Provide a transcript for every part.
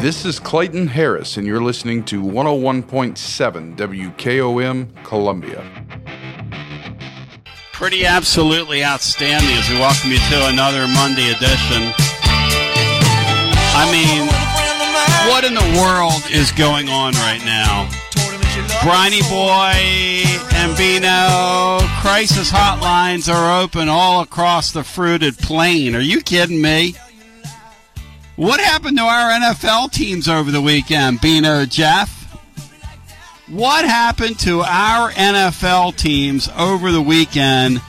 This is Clayton Harris, and you're listening to 101.7 WKOM Columbia. Pretty absolutely outstanding as we welcome you to another Monday edition. I mean, what in the world is going on right now? Briny Boy and weekend, Bino. Crisis hotlines are open all across the fruited plain. Are you kidding me? What happened to our NFL teams over the weekend, Bino Jeff? What happened to our NFL teams over the weekend?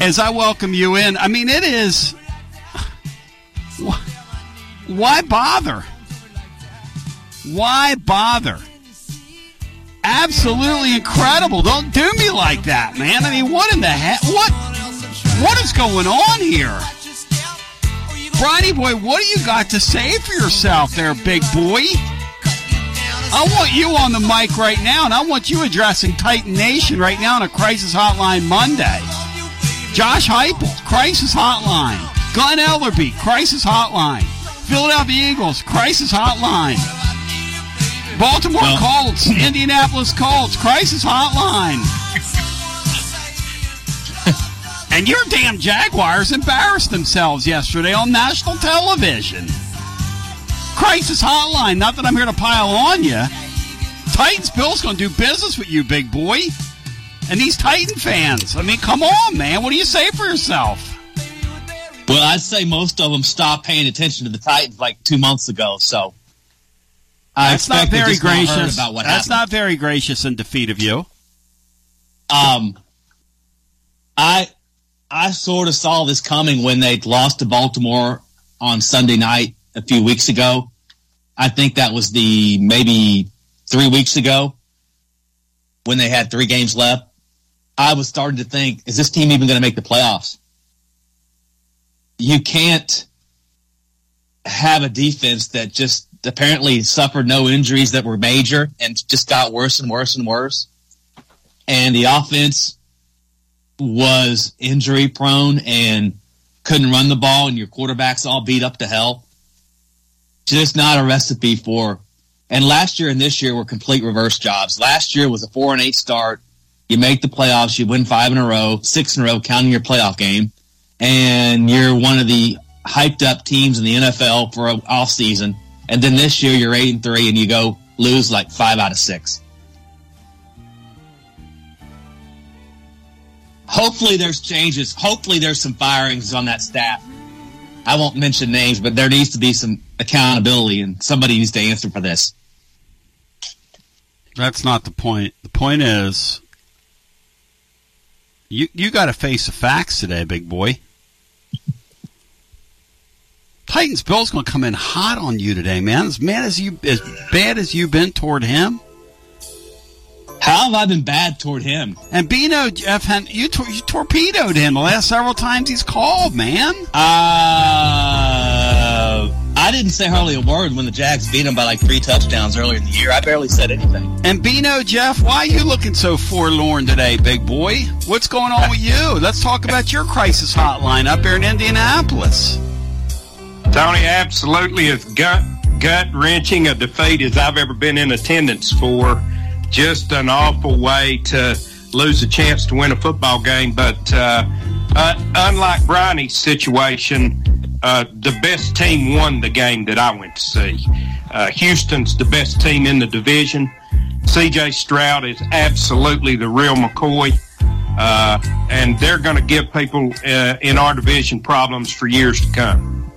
As I welcome you in, I mean, it is. Why bother? Why bother? Absolutely incredible. Don't do me like that, man. I mean, what in the heck? What? What is going on here? Bronny boy, what do you got to say for yourself there, big boy? I want you on the mic right now, and I want you addressing Titan Nation right now on a Crisis Hotline Monday. Josh Heupel, Crisis Hotline. Glen Elarbee, Crisis Hotline. Philadelphia Eagles, Crisis Hotline. Baltimore well, Colts, Indianapolis Colts, Crisis Hotline. And your damn Jaguars embarrassed themselves yesterday on national television. Crisis Hotline. Not that I'm here to pile on you. Titans Bill's going to do business with you, big boy. And these Titan fans. I mean, come on, man. What do you say for yourself? Well, I'd say most of them stopped paying attention to the Titans like two months ago. So I that's not very gracious. About what that's happened. not very gracious and defeat of you. Um, I I sort of saw this coming when they lost to Baltimore on Sunday night a few weeks ago. I think that was the maybe three weeks ago when they had three games left. I was starting to think, is this team even going to make the playoffs? You can't have a defense that just apparently suffered no injuries that were major and just got worse and worse and worse. And the offense was injury prone and couldn't run the ball, and your quarterback's all beat up to hell just not a recipe for. And last year and this year were complete reverse jobs. Last year was a four and eight start. You make the playoffs, you win five in a row, six in a row, counting your playoff game, and you're one of the hyped up teams in the NFL for off season. And then this year you're eight and three, and you go lose like five out of six. Hopefully there's changes. Hopefully there's some firings on that staff. I won't mention names, but there needs to be some accountability, and somebody needs to answer for this. That's not the point. The point is, you you got to face the facts today, big boy. Titans Bill's going to come in hot on you today, man. As mad as you, as bad as you've been toward him. How have I been bad toward him? And Bino, Jeff, you, tor- you torpedoed him the last several times he's called, man. Uh, I didn't say hardly a word when the Jags beat him by like three touchdowns earlier in the year. I barely said anything. And Bino, Jeff, why are you looking so forlorn today, big boy? What's going on with you? Let's talk about your crisis hotline up here in Indianapolis. Tony, absolutely as gut gut wrenching a defeat as I've ever been in attendance for just an awful way to lose a chance to win a football game. But uh, uh, unlike Bronny's situation, uh, the best team won the game that I went to see. Uh, Houston's the best team in the division. CJ Stroud is absolutely the real McCoy. Uh, and they're going to give people uh, in our division problems for years to come.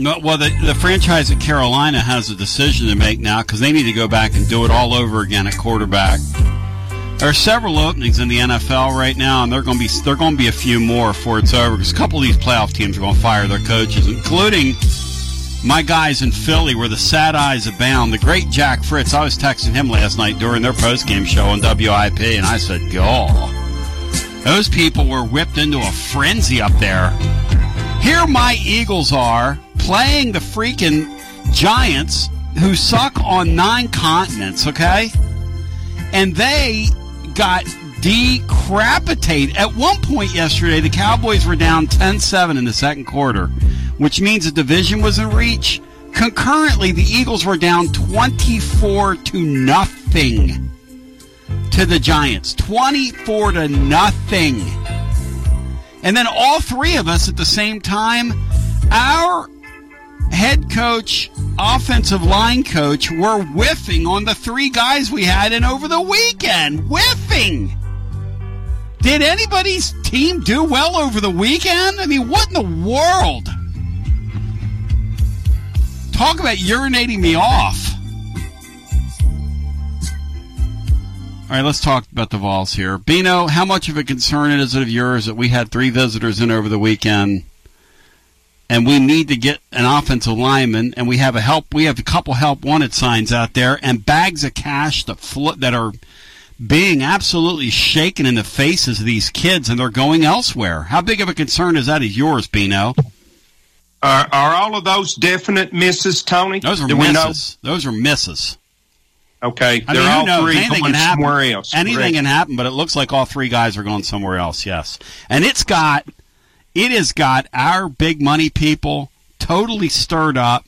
No, well, the, the franchise at Carolina has a decision to make now because they need to go back and do it all over again at quarterback. There are several openings in the NFL right now, and they're going to be they're going to be a few more before it's over because a couple of these playoff teams are going to fire their coaches, including my guys in Philly, where the sad eyes abound. The great Jack Fritz. I was texting him last night during their post game show on WIP, and I said, "Go." Those people were whipped into a frenzy up there. Here my Eagles are playing the freaking Giants who suck on nine continents, okay? And they got decapitated. At one point yesterday, the Cowboys were down 10 7 in the second quarter, which means the division was in reach. Concurrently, the Eagles were down 24 to nothing to the Giants. 24 to nothing. And then all three of us at the same time, our head coach offensive line coach, we're whiffing on the three guys we had in over the weekend. Whiffing! Did anybody's team do well over the weekend? I mean, what in the world? Talk about urinating me off. All right, let's talk about the Vols here. Bino, how much of a concern is it of yours that we had three visitors in over the weekend, and we need to get an offensive lineman, and we have a help, we have a couple help wanted signs out there, and bags of cash that fl- that are being absolutely shaken in the faces of these kids, and they're going elsewhere. How big of a concern is that of yours, Bino? Are, are all of those definite misses, Tony? Those are Do misses. Those are misses. Okay, I they're mean, who all knows? three Anything going can happen. somewhere else. Anything correct? can happen, but it looks like all three guys are going somewhere else. Yes, and it's got it has got our big money people totally stirred up,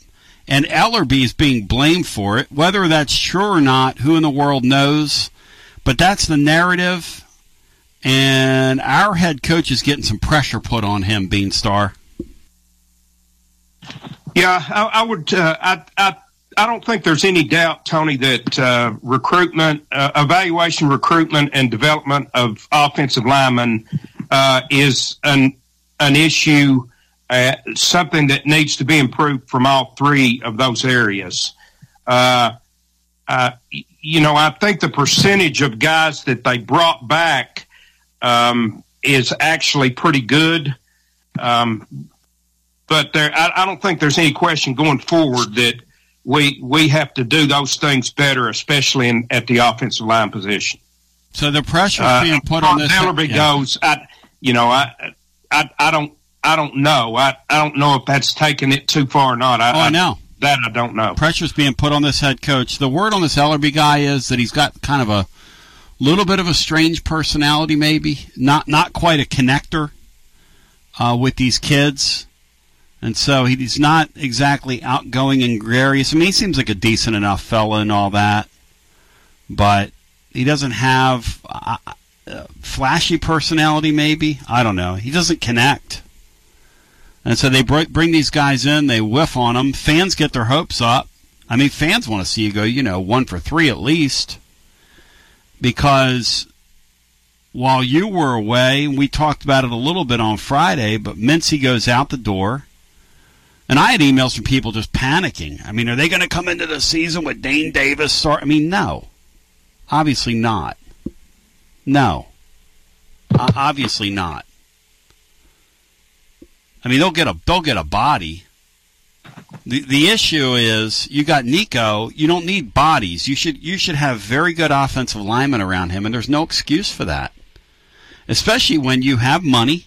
and Elarbee is being blamed for it. Whether that's true or not, who in the world knows? But that's the narrative, and our head coach is getting some pressure put on him, Beanstar. Yeah, I, I would. Uh, I, I I don't think there's any doubt, Tony, that uh, recruitment, uh, evaluation, recruitment, and development of offensive linemen uh, is an an issue, uh, something that needs to be improved from all three of those areas. Uh, uh, you know, I think the percentage of guys that they brought back um, is actually pretty good. Um, but there, I, I don't think there's any question going forward that we we have to do those things better, especially in at the offensive line position. So the pressure Uh, being put on this. as Elarbee yeah. goes, I you know I I I don't I don't know I I don't know if that's taking it too far or not. I, Oh, I know. that I don't know. pressure's being put on this head coach. The word on this Elarbee guy is that he's got kind of a little bit of a strange personality, maybe not not quite a connector uh, with these kids, and so he's not exactly outgoing and gregarious. I mean, he seems like a decent enough fella and all that, but he doesn't have uh, uh, flashy personality. Maybe I don't know. He doesn't connect. And so they br- bring these guys in, they whiff on them. Fans get their hopes up. I mean, fans want to see you go, you know, one for three at least. Because while you were away, we talked about it a little bit on Friday, but Mincey goes out the door. And I had emails from people just panicking. I mean, are they going to come into the season with Dayne Davis? I mean, no. Obviously not. No. O- obviously not. I mean, they'll get a they'll get a body. The the issue is you got Nico. You don't need bodies. You should you should have very good offensive linemen around him, and there's no excuse for that. Especially when you have money,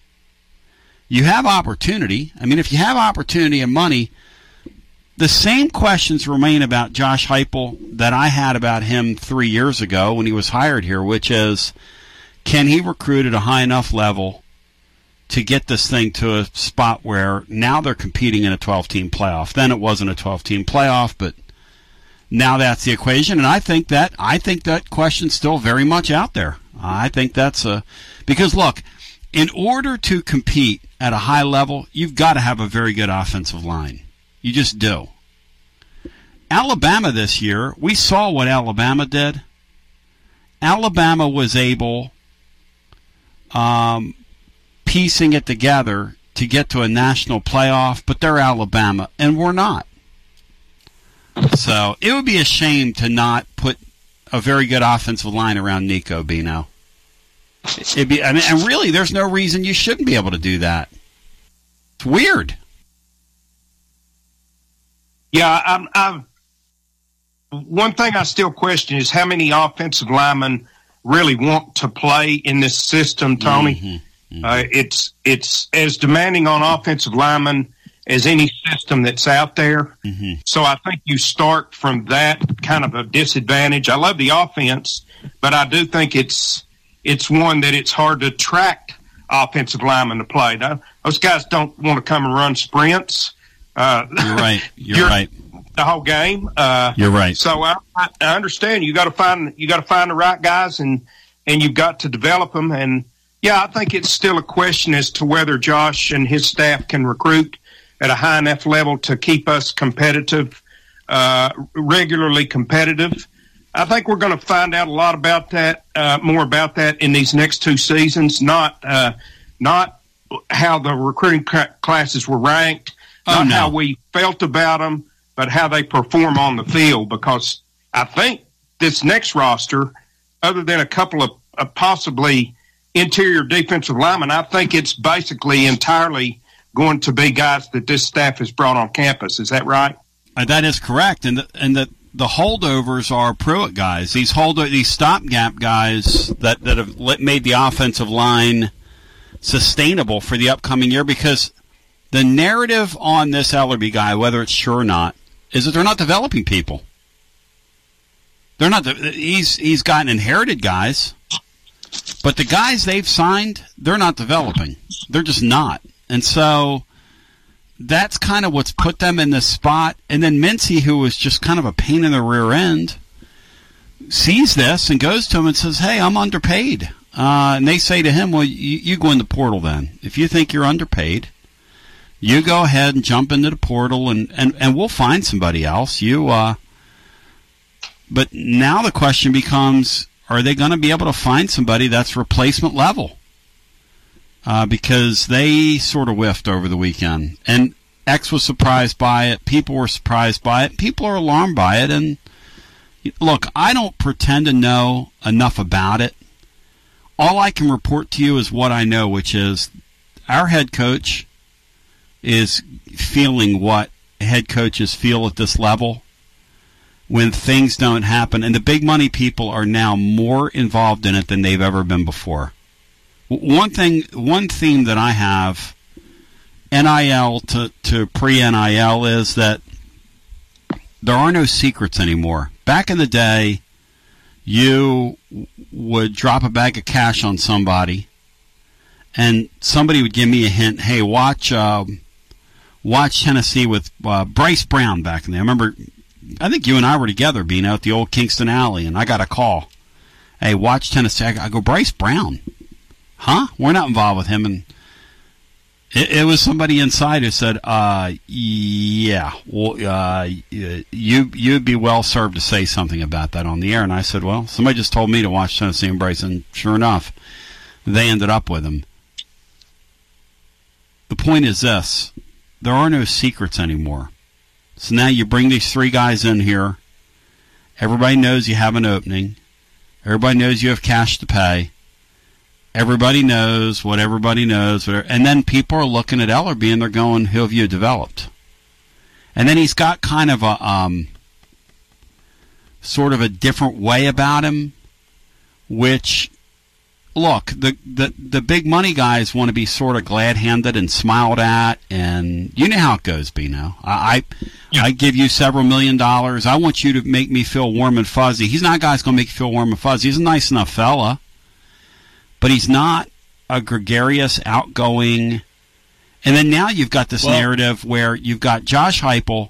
you have opportunity. I mean, if you have opportunity and money, the same questions remain about Josh Heupel that I had about him three years ago when he was hired here, which is, can he recruit at a high enough level to get this thing to a spot where now they're competing in a 12 team playoff. Then it wasn't a 12 team playoff, but now that's the equation. And I think that, I think that question's still very much out there. I think that's a, because look, in order to compete at a high level, you've got to have a very good offensive line. You just do. Alabama this year, we saw what Alabama did. Alabama was able, um, piecing it together to get to a national playoff, but they're Alabama, and we're not. So it would be a shame to not put a very good offensive line around Nico Bino. It'd be, I mean, and really, there's no reason you shouldn't be able to do that. It's weird. Yeah, I'm, I'm. One thing I still question is how many offensive linemen really want to play in this system, Tony. Mm-hmm, mm-hmm. Uh, it's it's as demanding on offensive linemen as any system that's out there. Mm-hmm. So I think you start from that kind of a disadvantage. I love the offense, but I do think it's it's one that it's hard to attract offensive linemen to play. Now, those guys don't want to come and run sprints. Uh, You're right. You're, You're- right. the whole game. Uh, You're right. So I, I understand you got to find you got to find the right guys and and you've got to develop them. And yeah, I think it's still a question as to whether Josh and his staff can recruit at a high enough level to keep us competitive uh, regularly competitive. I think we're going to find out a lot about that, uh, more about that in these next two seasons. Not uh, not how the recruiting classes were ranked, oh, not no. how we felt about them, but how they perform on the field. Because I think this next roster, other than a couple of uh, possibly interior defensive linemen, I think it's basically entirely going to be guys that this staff has brought on campus. Is that right? Uh, that is correct, and the, and the the holdovers are Pruitt guys. These hold these stopgap guys that that have made the offensive line sustainable for the upcoming year because the narrative on this Elarbee guy, whether it's true or not, is that they're not developing people. They're not. He's he's gotten inherited guys, but the guys they've signed, they're not developing. They're just not, and so that's kind of what's put them in this spot. And then Mincey, who was just kind of a pain in the rear end, sees this and goes to him and says, "Hey, I'm underpaid." Uh, and they say to him, "Well, you, you go in the portal then. If you think you're underpaid, you go ahead and jump into the portal, and and and we'll find somebody else. You." Uh, but now the question becomes: Are they going to be able to find somebody that's replacement level? Uh, because they sort of whiffed over the weekend, and X was surprised by it. People were surprised by it. People are alarmed by it, and look, I don't pretend to know enough about it all I can report to you is what I know, which is our head coach is feeling what head coaches feel at this level when things don't happen. And the big money people are now more involved in it than they've ever been before. One thing, one theme that I have, NIL to, to pre NIL, is that there are no secrets anymore. Back in the day, you would drop a bag of cash on somebody, and somebody would give me a hint. Hey, watch uh, watch Tennessee with uh, Bryce Brown back in there. I remember, I think you and I were together being out the old Kingston Alley, and I got a call. Hey, watch Tennessee. I go Bryce Brown, huh? We're not involved with him, and it, it, was somebody inside who said, uh, "Yeah, well, uh, you you'd be well served to say something about that on the air." And I said, "Well, somebody just told me to watch Tennessee and Bryce, and sure enough, they ended up with him." The point is this: there are no secrets anymore. So now you bring these three guys in here. Everybody knows you have an opening. Everybody knows you have cash to pay everybody knows what everybody knows, and then people are looking at Elarbee and they're going, "Who have you developed?" And then he's got kind of a um, sort of a different way about him, which look the the the big money guys want to be sort of glad handed and smiled at, and you know how it goes, Bino. I. I I give you several million dollars. I want you to make me feel warm and fuzzy. He's not a guy who's going to make you feel warm and fuzzy. He's a nice enough fella but he's not a gregarious, outgoing. And then now you've got this well, narrative where you've got Josh Heupel,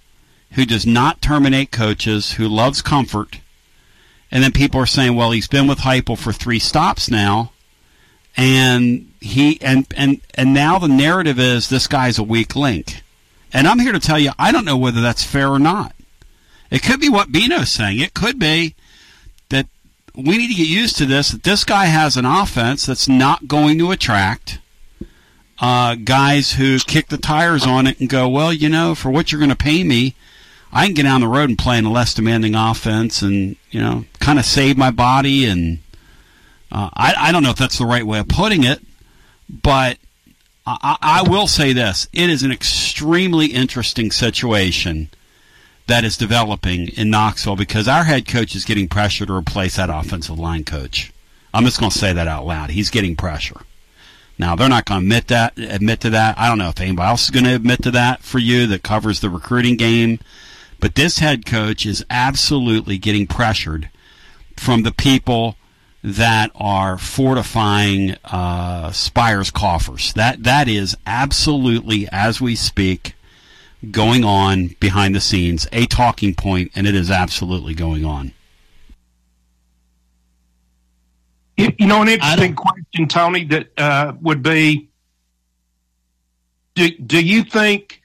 who does not terminate coaches, who loves comfort, and then people are saying, well, he's been with Heupel for three stops now, and he and and and now the narrative is this guy's a weak link. And I'm here to tell you, I don't know whether that's fair or not. It could be what Bino's saying. It could be we need to get used to this. That this guy has an offense that's not going to attract uh, guys who kick the tires on it and go, well, you know, for what you're going to pay me, I can get down the road and play in a less demanding offense, and you know, kind of save my body. And uh, I, I don't know if that's the right way of putting it, but I, I will say this: it is an extremely interesting situation that is developing in Knoxville because our head coach is getting pressure to replace that offensive line coach. I'm just going to say that out loud. He's getting pressure. Now they're not going to admit that, admit to that. I don't know if anybody else is going to admit to that for you that covers the recruiting game. But this head coach is absolutely getting pressured from the people that are fortifying uh, Spyre's coffers. That that is absolutely, as we speak, going on behind the scenes, a talking point, and it is absolutely going on. You, you know, an interesting question, Tony, that uh, would be: Do do you think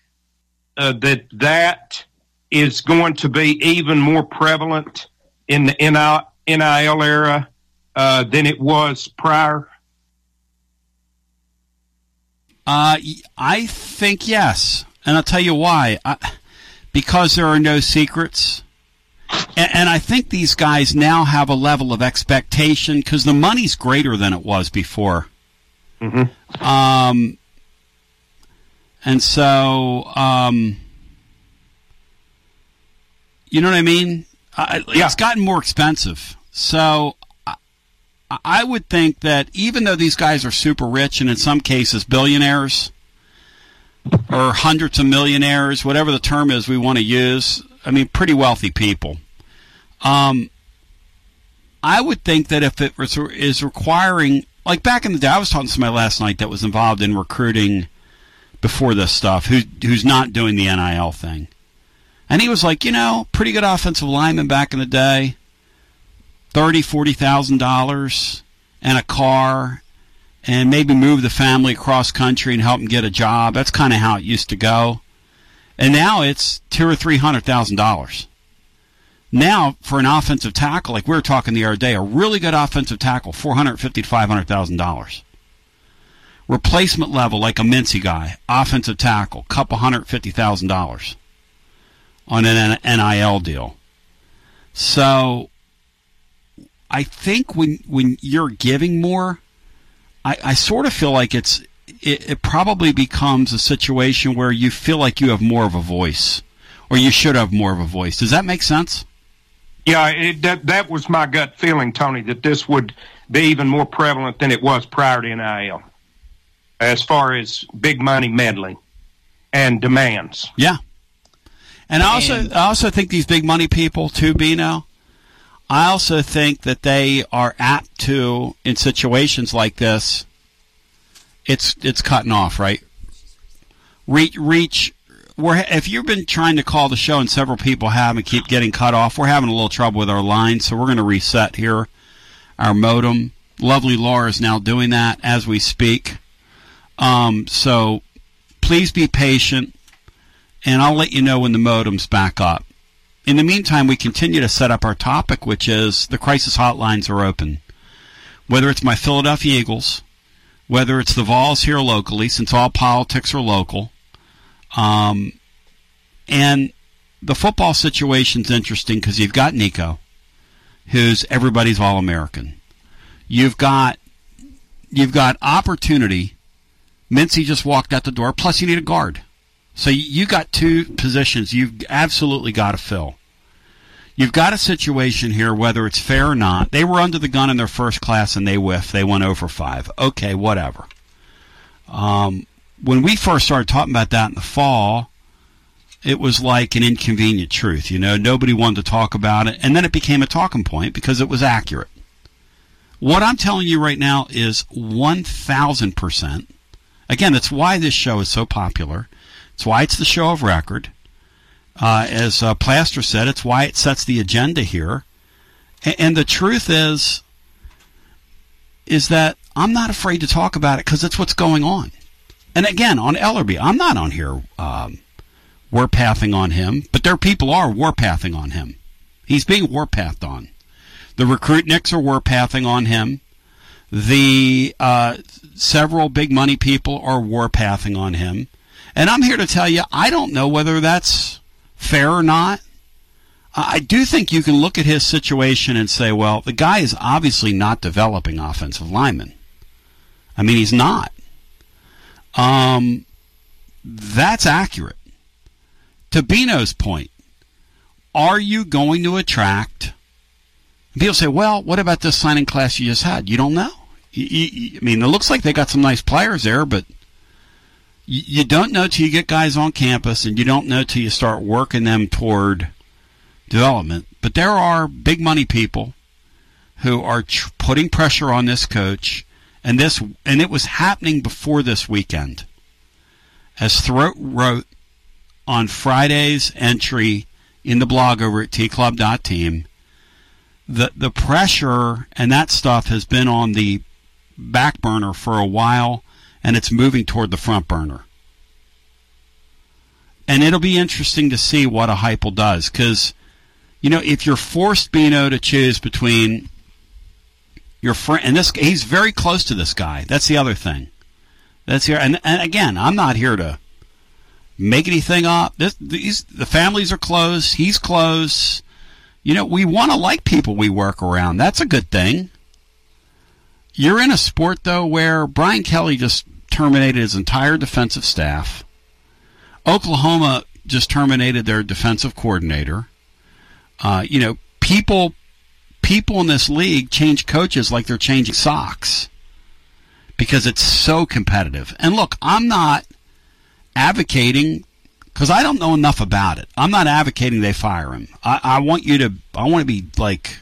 uh, that that is going to be even more prevalent in the NIL, NIL era uh, than it was prior? Uh, I think yes, and I'll tell you why. I, because there are no secrets, and, and, I think these guys now have a level of expectation because the money's greater than it was before. Mm-hmm. Um, and so, um, you know what I mean? Uh, yeah. It's gotten more expensive. So I, I would think that even though these guys are super rich and in some cases billionaires or hundreds of millionaires, whatever the term is we want to use, I mean, pretty wealthy people. Um, I would think that if it was, requiring, like back in the day, I was talking to somebody last night that was involved in recruiting before this stuff, who, who's not doing the NIL thing. And he was like, you know, pretty good offensive lineman back in the day, thirty, forty thousand dollars, and a car, and maybe move the family across country and help them get a job. That's kind of how it used to go. And now it's two or three hundred thousand dollars. Now, for an offensive tackle, like we were talking the other day, a really good offensive tackle, four hundred fifty to five hundred thousand dollars. Replacement level, like a Mincey guy, offensive tackle, couple hundred fifty thousand dollars on an NIL deal. So I think when when you're giving more, I, I sort of feel like it's it, it, probably becomes a situation where you feel like you have more of a voice, or you should have more of a voice. Does that make sense? Yeah, it, that that was my gut feeling, Tony, that this would be even more prevalent than it was prior to NIL, as far as big money meddling and demands. Yeah, and I also I also think these big money people too, Bino. I also think that they are apt to in situations like this. It's it's cutting off, right? Reach reach. We're if you've been trying to call the show and several people have and keep getting cut off, we're having a little trouble with our line, so we're going to reset here our modem. Lovely Laura is now doing that as we speak. Um, so please be patient and I'll let you know when the modem's back up. In the meantime, we continue to set up our topic, which is the crisis hotlines are open. Whether it's my Philadelphia Eagles, whether it's the Vols here locally, since all politics are local, um, and the football situation's interesting because you've got Nico, who's everybody's All American. You've got you've got opportunity. Mincey just walked out the door. Plus, you need a guard. So you got two positions you've absolutely got to fill. You've got a situation here, whether it's fair or not. They were under the gun in their first class and they whiffed. They went over five. Okay, whatever. Um, when we first started talking about that in the fall, it was like an inconvenient truth. You know, nobody wanted to talk about it, and then it became a talking point because it was accurate. What I'm telling you right now is 1,000%. Again, that's why this show is so popular. It's why it's the show of record. Uh, as uh, Plaster said, it's why it sets the agenda here. And, and the truth is, is that I'm not afraid to talk about it because it's what's going on. And again, on Elarbee, I'm not on here um, warpathing on him, but there people are warpathing on him. He's being warpathed on. The recruitniks are warpathing on him. The uh, several big money people are warpathing on him. And I'm here to tell you, I don't know whether that's fair or not. I do think you can look at his situation and say, well, the guy is obviously not developing offensive linemen. I mean, he's not. Um, that's accurate. To Bino's point, are you going to attract? People say, well, what about this signing class you just had? You don't know. You, you, I mean, it looks like they got some nice players there, but you don't know till you get guys on campus, and you don't know till you start working them toward development. But there are big money people who are tr- putting pressure on this coach, and this and it was happening before this weekend. As Throat wrote on Friday's entry in the blog over at tclub.team, the the pressure and that stuff has been on the back burner for a while and it's moving toward the front burner. and it'll be interesting to see what a Heupel does because, you know, if you're forced Bino to choose between your friend and this, he's very close to this guy. That's the other thing. That's here, and, and again, I'm not here to make anything up. This, these the families are close. He's close. You know, we want to like people we work around. That's a good thing. You're in a sport though where Brian Kelly just terminated his entire defensive staff. Oklahoma just terminated their defensive coordinator. Uh, you know, people people in this league change coaches like they're changing socks because it's so competitive. And look, I'm not advocating because I don't know enough about it. I'm not advocating they fire him. I, I want you to. I want to be like.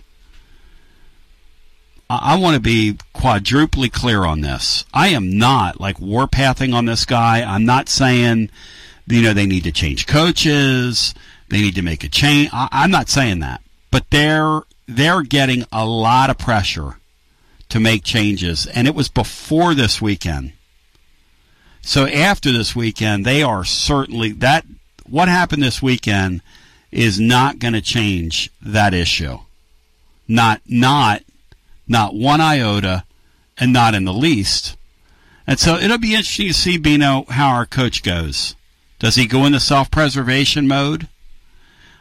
I, want to be quadruply clear on this. I am not like warpathing on this guy. I'm not saying, you know, they need to change coaches. They need to make a change. I, I'm not saying that, but they're they're getting a lot of pressure to make changes, and it was before this weekend. So after this weekend, they are certainly that what happened this weekend is not going to change that issue. Not not not one iota and not in the least. And so it'll be interesting to see Bino how our coach goes. Does he go into self-preservation mode?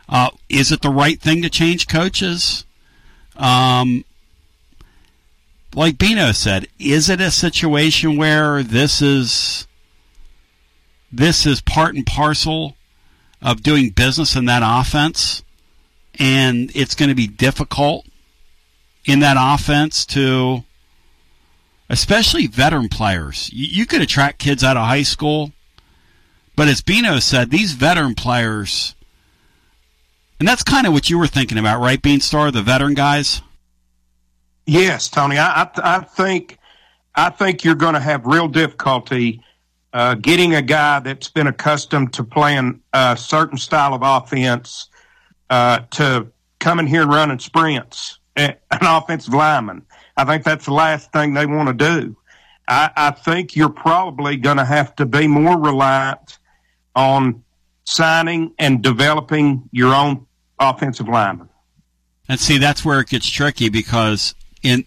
Uh, is it the right thing to change coaches? Um, like Bino said, is it a situation where this is this is part and parcel of doing business in that offense, and it's going to be difficult in that offense to, especially veteran players. You, you could attract kids out of high school, but as Bino said, these veteran players, and that's kind of what you were thinking about, right, Beanstar, the veteran guys. Yes, Tony. I I, I think I think you're going to have real difficulty uh, getting a guy that's been accustomed to playing a certain style of offense uh, to come in here and running sprints, an offensive lineman. I think that's the last thing they want to do. I, I think you're probably going to have to be more reliant on signing and developing your own offensive lineman. And see, that's where it gets tricky because in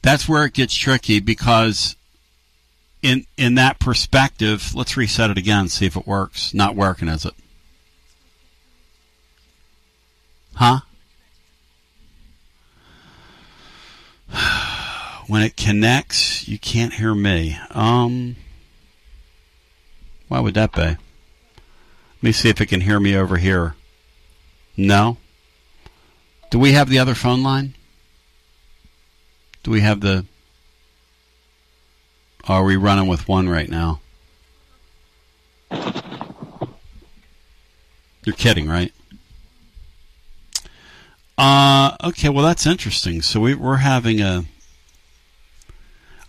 that's where it gets tricky because in in that perspective, let's reset it again, see if it works. Not working, is it? Huh? When it connects, you can't hear me. Um, why would that be? Let me see if it can hear me over here. No. Do we have the other phone line? Do we have the are we running with one right now? You're kidding, right? Uh, okay, well, that's interesting. So we, we're having a.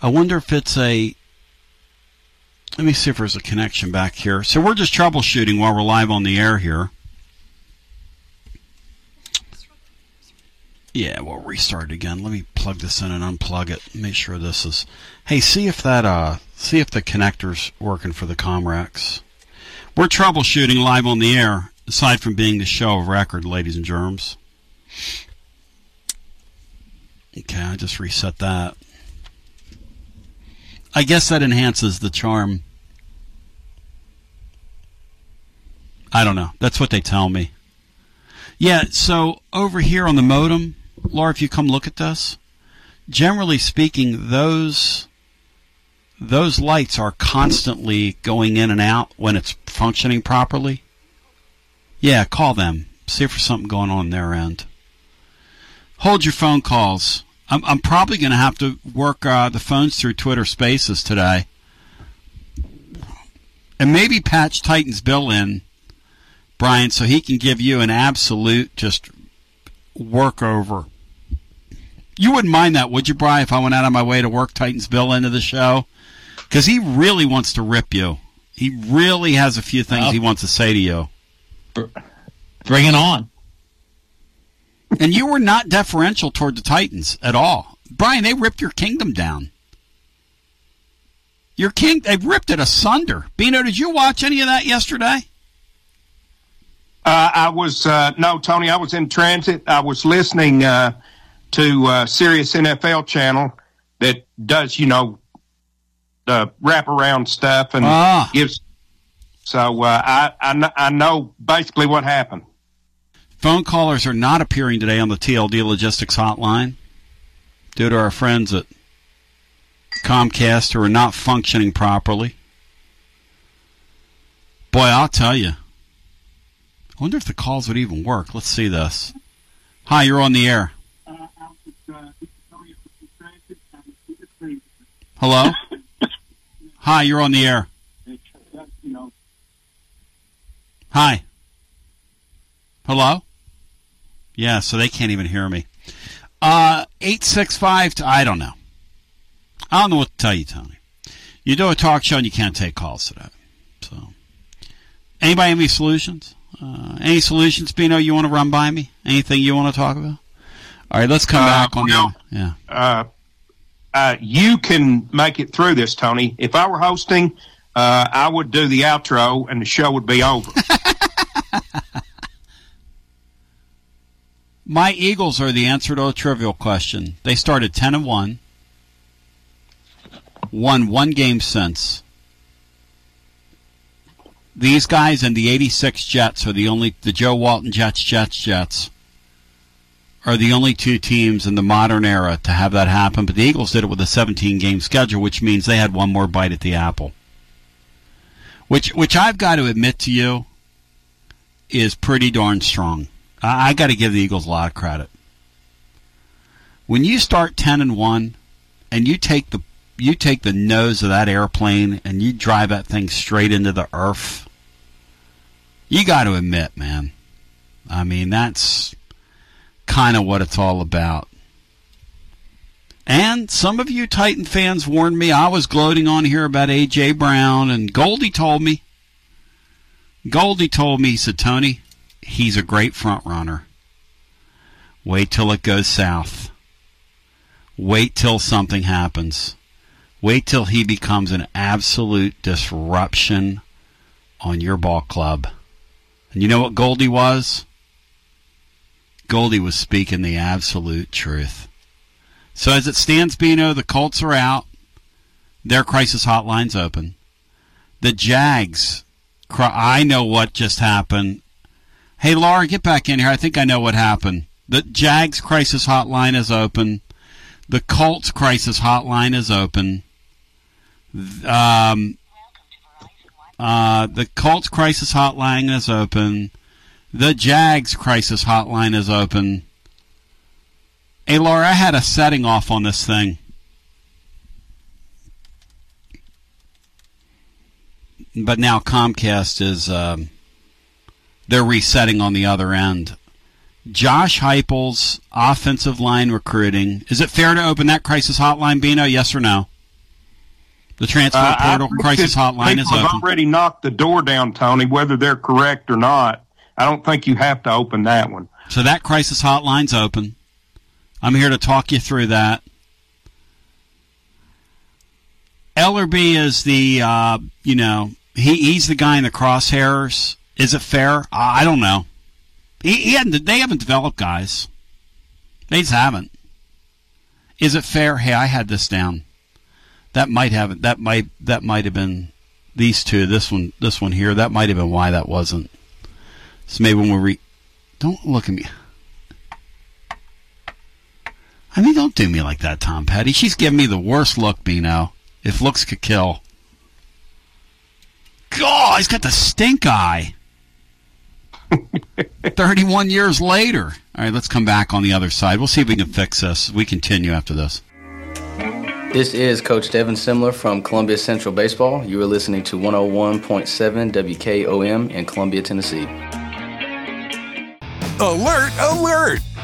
I wonder if it's a. Let me see if there's a connection back here. So we're just troubleshooting while we're live on the air here. Yeah, we'll restart again. Let me plug this in and unplug it. Make sure this is. Hey, see if that uh, see if the connector's working for the Comrex. We're troubleshooting live on the air. Aside from being the show of record, ladies and germs. Okay, I just reset that. I guess that enhances the charm. I don't know. That's what they tell me. Yeah, so over here on the modem, Laura, if you come look at this, generally speaking, those those lights are constantly going in and out when it's functioning properly. Yeah, call them. See if there's something going on their end. Hold your phone calls. I'm, I'm probably going to have to work uh, the phones through Twitter Spaces today, and maybe patch Titans Bill in, Brian, so he can give you an absolute just work over. You wouldn't mind that, would you, Brian, if I went out of my way to work Titans Bill into the show? Because he really wants to rip you. He really has a few things he wants to say to you. Bring it on. And you were not deferential toward the Titans at all. Brian, they ripped your kingdom down. Your king, they ripped it asunder. Bino, did you watch any of that yesterday? Uh, I was uh, no, Tony. I was in transit. I was listening uh, to uh, Sirius NFL channel that does, you know, the wraparound stuff and Ah. gives. So uh, I, I I know basically what happened. Phone callers are not appearing today on the TLD Logistics Hotline due to our friends at Comcast who are not functioning properly. Boy, I'll tell you. I wonder if the calls would even work. Let's see this. Hi, you're on the air. Hello? Hi, you're on the air. Hi. Hello? Yeah, so they can't even hear me. Uh, 865, to, I don't know. I don't know what to tell you, Tony. You do a talk show and you can't take calls today. So, anybody have any solutions? Uh, any solutions, Bino, you want to run by me? Anything you want to talk about? All right, let's come Uh, back on the. Yeah. Uh, uh, you can make it through this, Tony. If I were hosting, uh, I would do the outro and the show would be over. My Eagles are the answer to a trivial question. They started 10 and 1, won one game since. These guys and the 86 Jets are the only, the Joe Walton Jets, Jets, Jets, are the only two teams in the modern era to have that happen. But the Eagles did it with a 17 game schedule, which means they had one more bite at the apple. Which, which I've got to admit to you is pretty darn strong. I, I got to give the Eagles a lot of credit. When you start ten and one, and you take the you take the nose of that airplane and you drive that thing straight into the earth, you got to admit, man. I mean, that's kind of what it's all about. And some of you Titan fans warned me I was gloating on here about AJ Brown, and Goldie told me. Goldie told me, he said, Tony, he's a great front runner. Wait till it goes south. Wait till something happens. Wait till he becomes an absolute disruption on your ball club. And you know what Goldie was? Goldie was speaking the absolute truth. So as it stands, Bino, the Colts are out. Their crisis hotline's open. The Jags, I know what just happened. Hey, Laura, get back in here. I think I know what happened. The Jags crisis hotline is open. The Colts crisis hotline is open. Um, uh, the Colts crisis hotline is open. The Jags crisis hotline is open. Hey, Laura, I had a setting off on this thing. But now Comcast is, um, they're resetting on the other end. Josh Heupel's offensive line recruiting. Is it fair to open that crisis hotline, Bino? Yes or no? The transfer Uh, portal crisis hotline is open. have already knocked the door down, Tony. Whether they're correct or not, I don't think you have to open that one. So that crisis hotline's open. I'm here to talk you through that. Elarbee is the, uh, you know, he, he's the guy in the crosshairs. Is it fair? I don't know. He, he hadn't, they haven't developed guys. They just haven't. Is it fair? Hey, I had this down. That might have that might that might have been these two. This one, this one here. That might have been why that wasn't. So maybe when we re- don't look at me. I mean, don't do me like that, Tom Petty. She's giving me the worst look, Bino. If looks could kill. God, he's got the stink eye. 31 years later. All right, let's come back on the other side. We'll see if we can fix this. We continue after this. This is Coach Devin Simler from Columbia Central Baseball. You are listening to 101.7 WKOM in Columbia, Tennessee. Alert, alert!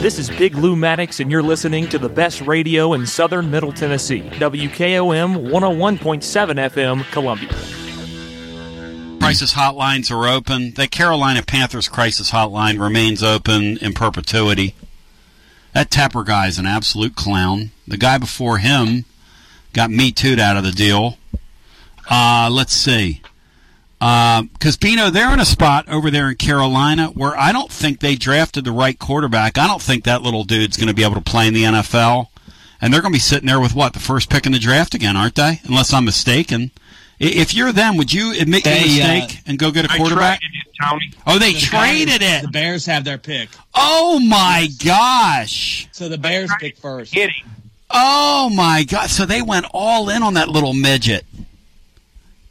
This is Big Lou Maddox, and you're listening to the best radio in southern Middle Tennessee. WKOM 101.7 FM, Columbia. Crisis hotlines are open. The Carolina Panthers crisis hotline remains open in perpetuity. That Tepper guy is an absolute clown. The guy before him got me tooed out of the deal. Uh, let's see. Because uh, Bino, they're in a spot over there in Carolina where I don't think they drafted the right quarterback. I don't think that little dude's going to be able to play in the NFL. and they're going to be sitting there with what the first pick in the draft again, aren't they? Unless I'm mistaken. If you're them, would you admit your They, uh, mistake and go get a They quarterback? traded it, Tony. Oh, they The traded Bears- it. The Bears have their pick. Oh my gosh. So the Bears pick first. Kidding. Oh my god! So they went all in on that little midget.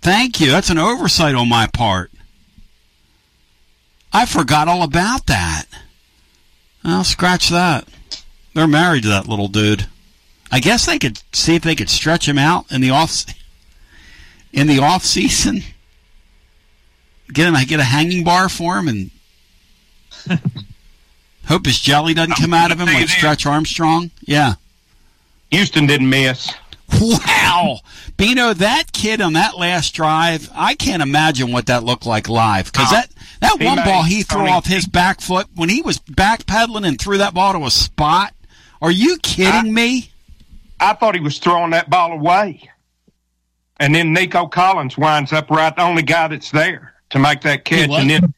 Thank you. That's an oversight on my part. I forgot all about that. I'll scratch that. They're married to that little dude. I guess they could see if they could stretch him out in the off in the off season. Get him, get a hanging bar for him, and hope his jelly doesn't come out of him like Stretch Armstrong. Yeah. Houston didn't miss. Wow. Bino, that kid on that last drive, I can't imagine what that looked like live. Because that, that one ball he threw off his back foot, when he was backpedaling and threw that ball to a spot, are you kidding me? I thought he was throwing that ball away. And then Nico Collins winds up right, the only guy that's there to make that catch. And then,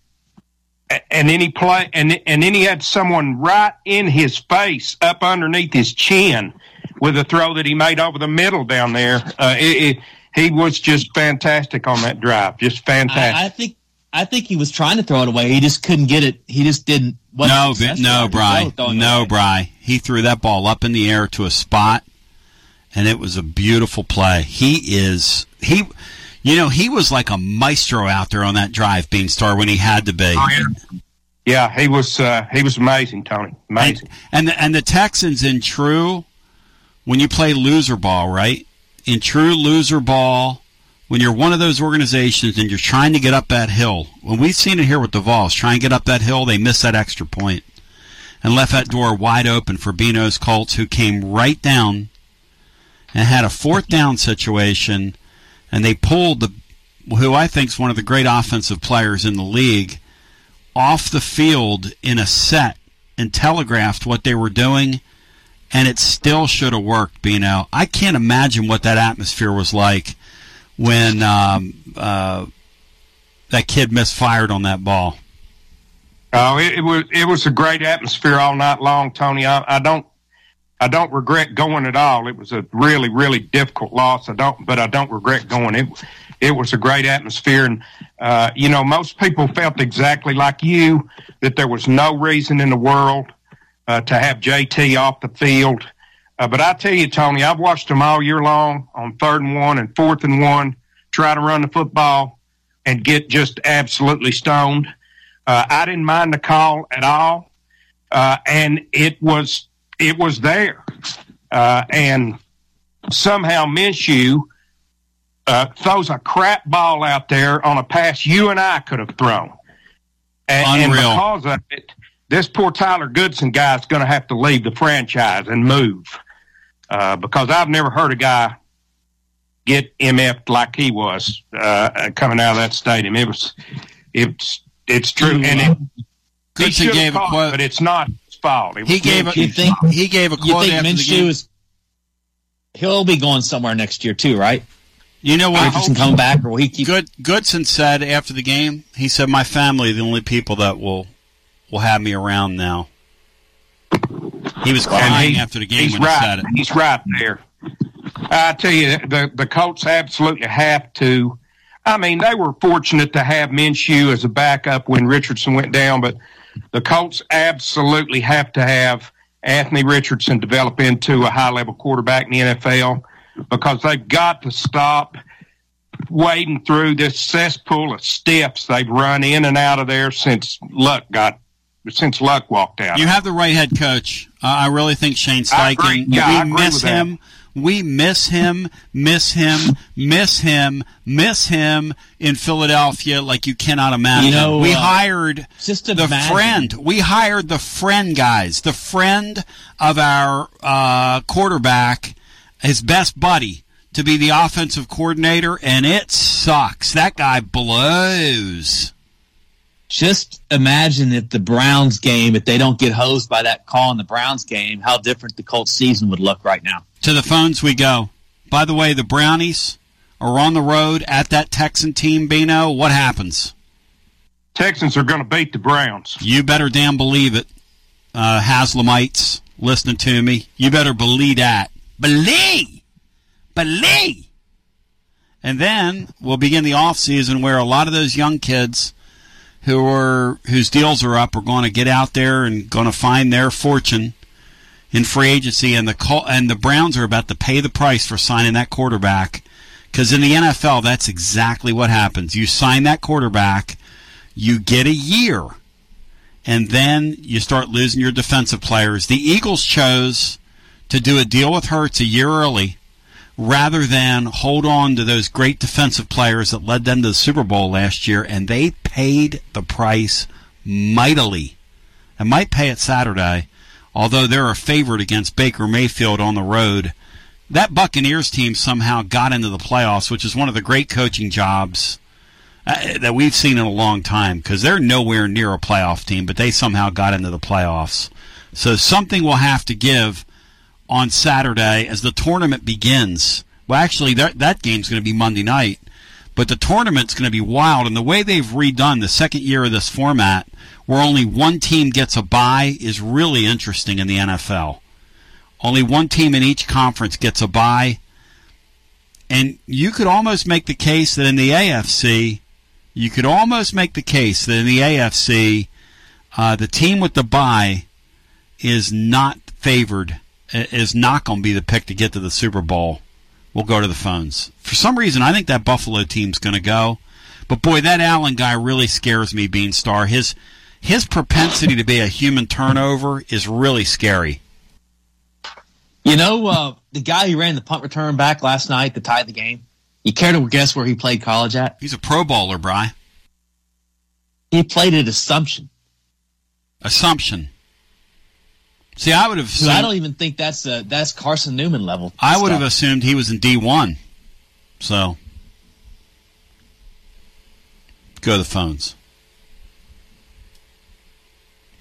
and then he play, and and then he had someone right in his face, up underneath his chin, with a throw that he made over the middle down there. Uh, it, it, he was just fantastic on that drive, just fantastic. I, I think I think he was trying to throw it away. He just couldn't get it. He just didn't. wasn't No, successful no, with Bry. throw, throwing it No, away. Bry. He threw that ball up in the air to a spot, and it was a beautiful play. He is he, you know, he was like a maestro out there on that drive, Beanstar, when he had to be. Oh, yeah. Yeah, he was uh, he was amazing, Tony. Amazing. And the, and the Texans in true, when you play loser ball, right? In true loser ball, when you're one of those organizations and you're trying to get up that hill, when we've seen it here with the Vols, try and get up that hill, they miss that extra point and left that door wide open for Bino's Colts, who came right down and had a fourth down situation, and they pulled the who I think is one of the great offensive players in the league off the field in a set and telegraphed what they were doing, and it still should have worked. Bino, I can't imagine what that atmosphere was like when um, uh, that kid misfired on that ball. Oh, it, it was it was a great atmosphere all night long, Tony. I, I don't I don't regret going at all. It was a really really difficult loss. I don't, but I don't regret going. It it was a great atmosphere, and uh, you know most people felt exactly like you that there was no reason in the world uh, to have JT off the field. Uh, but I tell you, Tony, I've watched them all year long on third and one and fourth and one, try to run the football and get just absolutely stoned. Uh, I didn't mind the call at all, uh, and it was it was there, uh, and somehow Minshew uh, throws a crap ball out there on a pass you and I could have thrown, and, and because of it, this poor Tyler Goodson guy is going to have to leave the franchise and move uh, because I've never heard a guy get MF'd like he was uh, coming out of that stadium. It was it's it's true, and it, he Goodson gave a caught it, quote. but it's not his fault. It He was gave a, Minshew's he gave a You quote think after the Minshew game. is? He'll be going somewhere next year too, right? You know what? Richardson come back, or will he keep? Good Goodson said after the game. He said, "My family the only people that will will have me around now." He was crying he- after the game he's when right. he said it. He's right there. I tell you, the the Colts absolutely have to. I mean, they were fortunate to have Minshew as a backup when Richardson went down, but the Colts absolutely have to have Anthony Richardson develop into a high level quarterback in the NFL because they've got to stop wading through this cesspool of steps they've run in and out of there since Luck got since Luck walked out. You have the right head coach. Uh, I really think Shane I agree. Steichen. Yeah, we I agree miss with that. him. We miss him, miss him, miss him, miss him in Philadelphia like you cannot imagine. You know, we uh, hired just the imagine. friend. We hired the friend guys, the friend of our uh, quarterback, his best buddy, to be the offensive coordinator, and it sucks. That guy blows. Just imagine if the Browns game, if they don't get hosed by that call in the Browns game, how different the Colts season would look right now. To the phones we go. By the way, the Brownies are on the road at that Texan team, Bino. What happens? Texans are going to beat the Browns. You better damn believe it. Uh, Haslamites listening to me. You better believe that. Believe! Believe! And then we'll begin the off season where a lot of those young kids who are whose deals are up are going to get out there and going to find their fortune in free agency, and the Col- and the Browns are about to pay the price for signing that quarterback. Because in the NFL, that's exactly what happens. You sign that quarterback, you get a year, and then you start losing your defensive players. The Eagles chose to do a deal with Hurts a year early rather than hold on to those great defensive players that led them to the Super Bowl last year, and they paid the price mightily. And might pay it Saturday, although they're a favorite against Baker Mayfield on the road. That Buccaneers team somehow got into the playoffs, which is one of the great coaching jobs uh, that we've seen in a long time because they're nowhere near a playoff team, but they somehow got into the playoffs. So something will have to give on Saturday as the tournament begins. Well, actually, that that game's going to be Monday night, but the tournament's going to be wild. And the way they've redone the second year of this format, where only one team gets a bye, is really interesting in the NFL. Only one team in each conference gets a bye. And you could almost make the case that in the AFC, you could almost make the case that in the AFC, uh, the team with the bye is not favored, is not going to be the pick to get to the Super Bowl. We'll go to the phones. For some reason, I think that Buffalo team's going to go. But boy, that Allen guy really scares me, Beanstar. His his propensity to be a human turnover is really scary. You know, uh, the guy who ran the punt return back last night to tie the game. You care to guess where he played college at? He's a Pro Bowler, Bry. He played at Assumption. Assumption. See, I would have. So I don't even think that's uh, that's Carson Newman level. I would stuff. have assumed he was in D one. So go to the phones.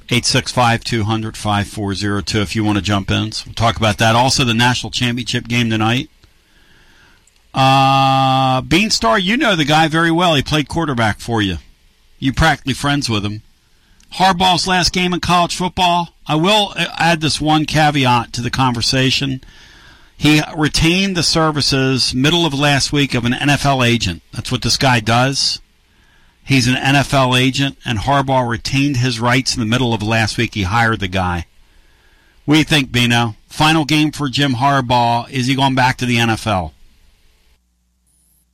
865 200 5402 if you want to jump in. So we'll talk about that. Also, the national championship game tonight. Uh, Beanstar, you know the guy very well. He played quarterback for you. You practically friends with him. Harbaugh's last game in college football. I will add this one caveat to the conversation. He retained the services middle of last week of an NFL agent. That's what this guy does. He's an NFL agent, and Harbaugh retained his rights in the middle of last week. He hired the guy. What do you think, Bino? Final game for Jim Harbaugh. Is he going back to the NFL?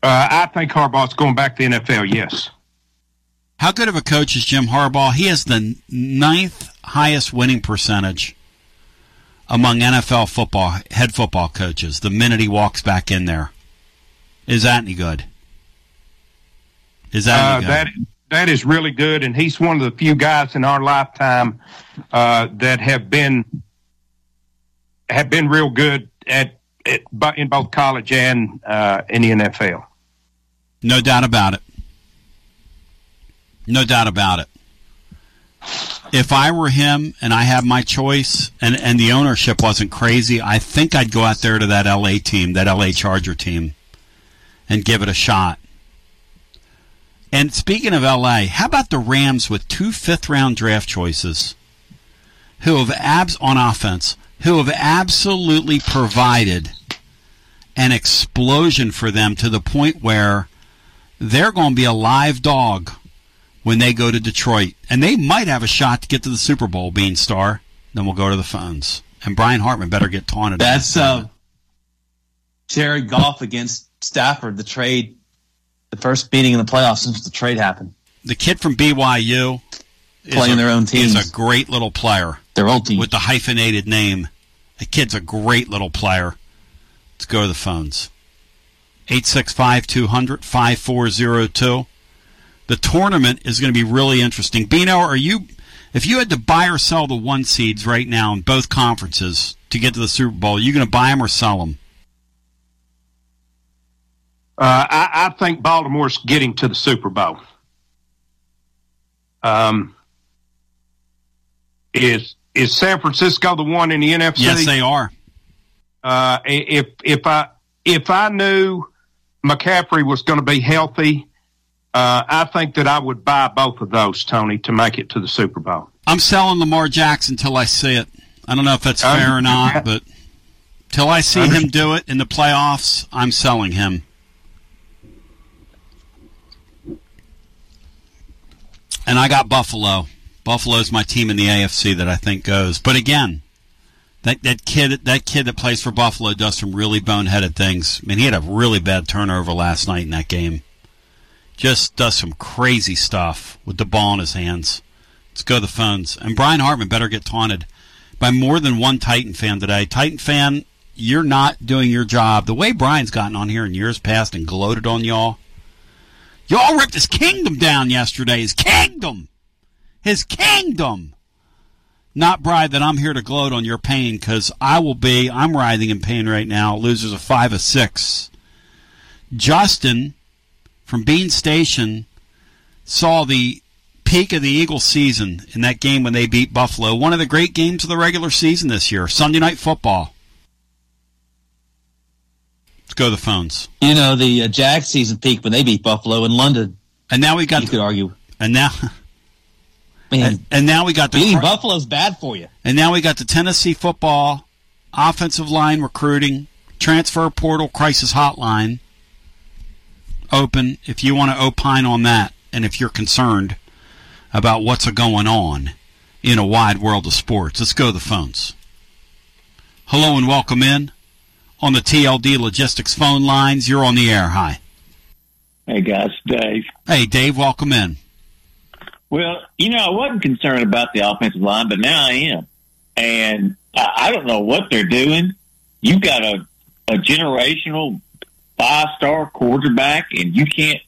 Uh, I think Harbaugh's going back to the NFL, yes. How good of a coach is Jim Harbaugh? He has the ninth highest winning percentage among NFL football head football coaches the minute he walks back in there. Is that any good? Is that Uh, any good? that that is really good, and he's one of the few guys in our lifetime uh, that have been have been real good at, at in both college and uh, in the NFL. No doubt about it. No doubt about it. If I were him and I had my choice and, and the ownership wasn't crazy, I think I'd go out there to that LA team, that LA Charger team, and give it a shot. And speaking of LA, how about the Rams with two fifth round draft choices who have abs on offense, who have absolutely provided an explosion for them to the point where they're going to be a live dog when they go to Detroit. And they might have a shot to get to the Super Bowl, Bean Star. Then we'll go to the phones. And Brian Hartman better get taunted. That's uh, Jared Goff against Stafford. The trade, the first meeting in the playoffs since the trade happened. the kid from BYU is Playing a- their own team. is a great little player. Their own team with the hyphenated name. The kid's a great little player. Let's go to the phones. 865 200 5402. The tournament is going to be really interesting. Bino, are you, if you had to buy or sell the one seeds right now in both conferences to get to the Super Bowl, are you going to buy them or sell them? Uh, I, I think Baltimore's getting to the Super Bowl. Um, is is San Francisco the one in the NFC? Yes, they are. Uh, if if I if I knew McCaffrey was going to be healthy, uh, I think that I would buy both of those, Tony, to make it to the Super Bowl. I'm selling Lamar Jackson until I see it. I don't know if that's Uh, fair or not, but Till I see him do it in the playoffs, I'm selling him. And I got Buffalo. Buffalo's my team in the AFC that I think goes. But again, that that kid that kid that plays for Buffalo does some really boneheaded things. I mean, he had a really bad turnover last night in that game. Just does some crazy stuff with the ball in his hands. Let's go to the phones. And Brian Hartman better get taunted by more than one Titan fan today. Titan fan, you're not doing your job. The way Brian's gotten on here in years past and gloated on y'all. Y'all ripped his kingdom down yesterday. His kingdom! His kingdom! Not Brian that I'm here to gloat on your pain because I will be, I'm writhing in pain right now. Losers of five of six. Justin from Bean Station saw the peak of the Eagles season in that game when they beat Buffalo. One of the great games of the regular season this year. Sunday night football. Let's go to the phones. You know, the uh, Jag season peak when they beat Buffalo in London. And now we got You could argue. And now Man, and, and now we got the beating Buffalo's bad for you. And now we got the Tennessee football offensive line recruiting transfer portal crisis hotline open if you want to opine on that and if you're concerned about what's going on in a wide world of sports. Let's go to the phones. Hello and welcome in on the TLD Logistics phone lines. You're on the air. Hi. Hey guys, Dave. Hey Dave, welcome in. Well, you know, I wasn't concerned about the offensive line, but now I am. And I, I don't know what they're doing. You've got a, a generational five star quarterback, and you can't.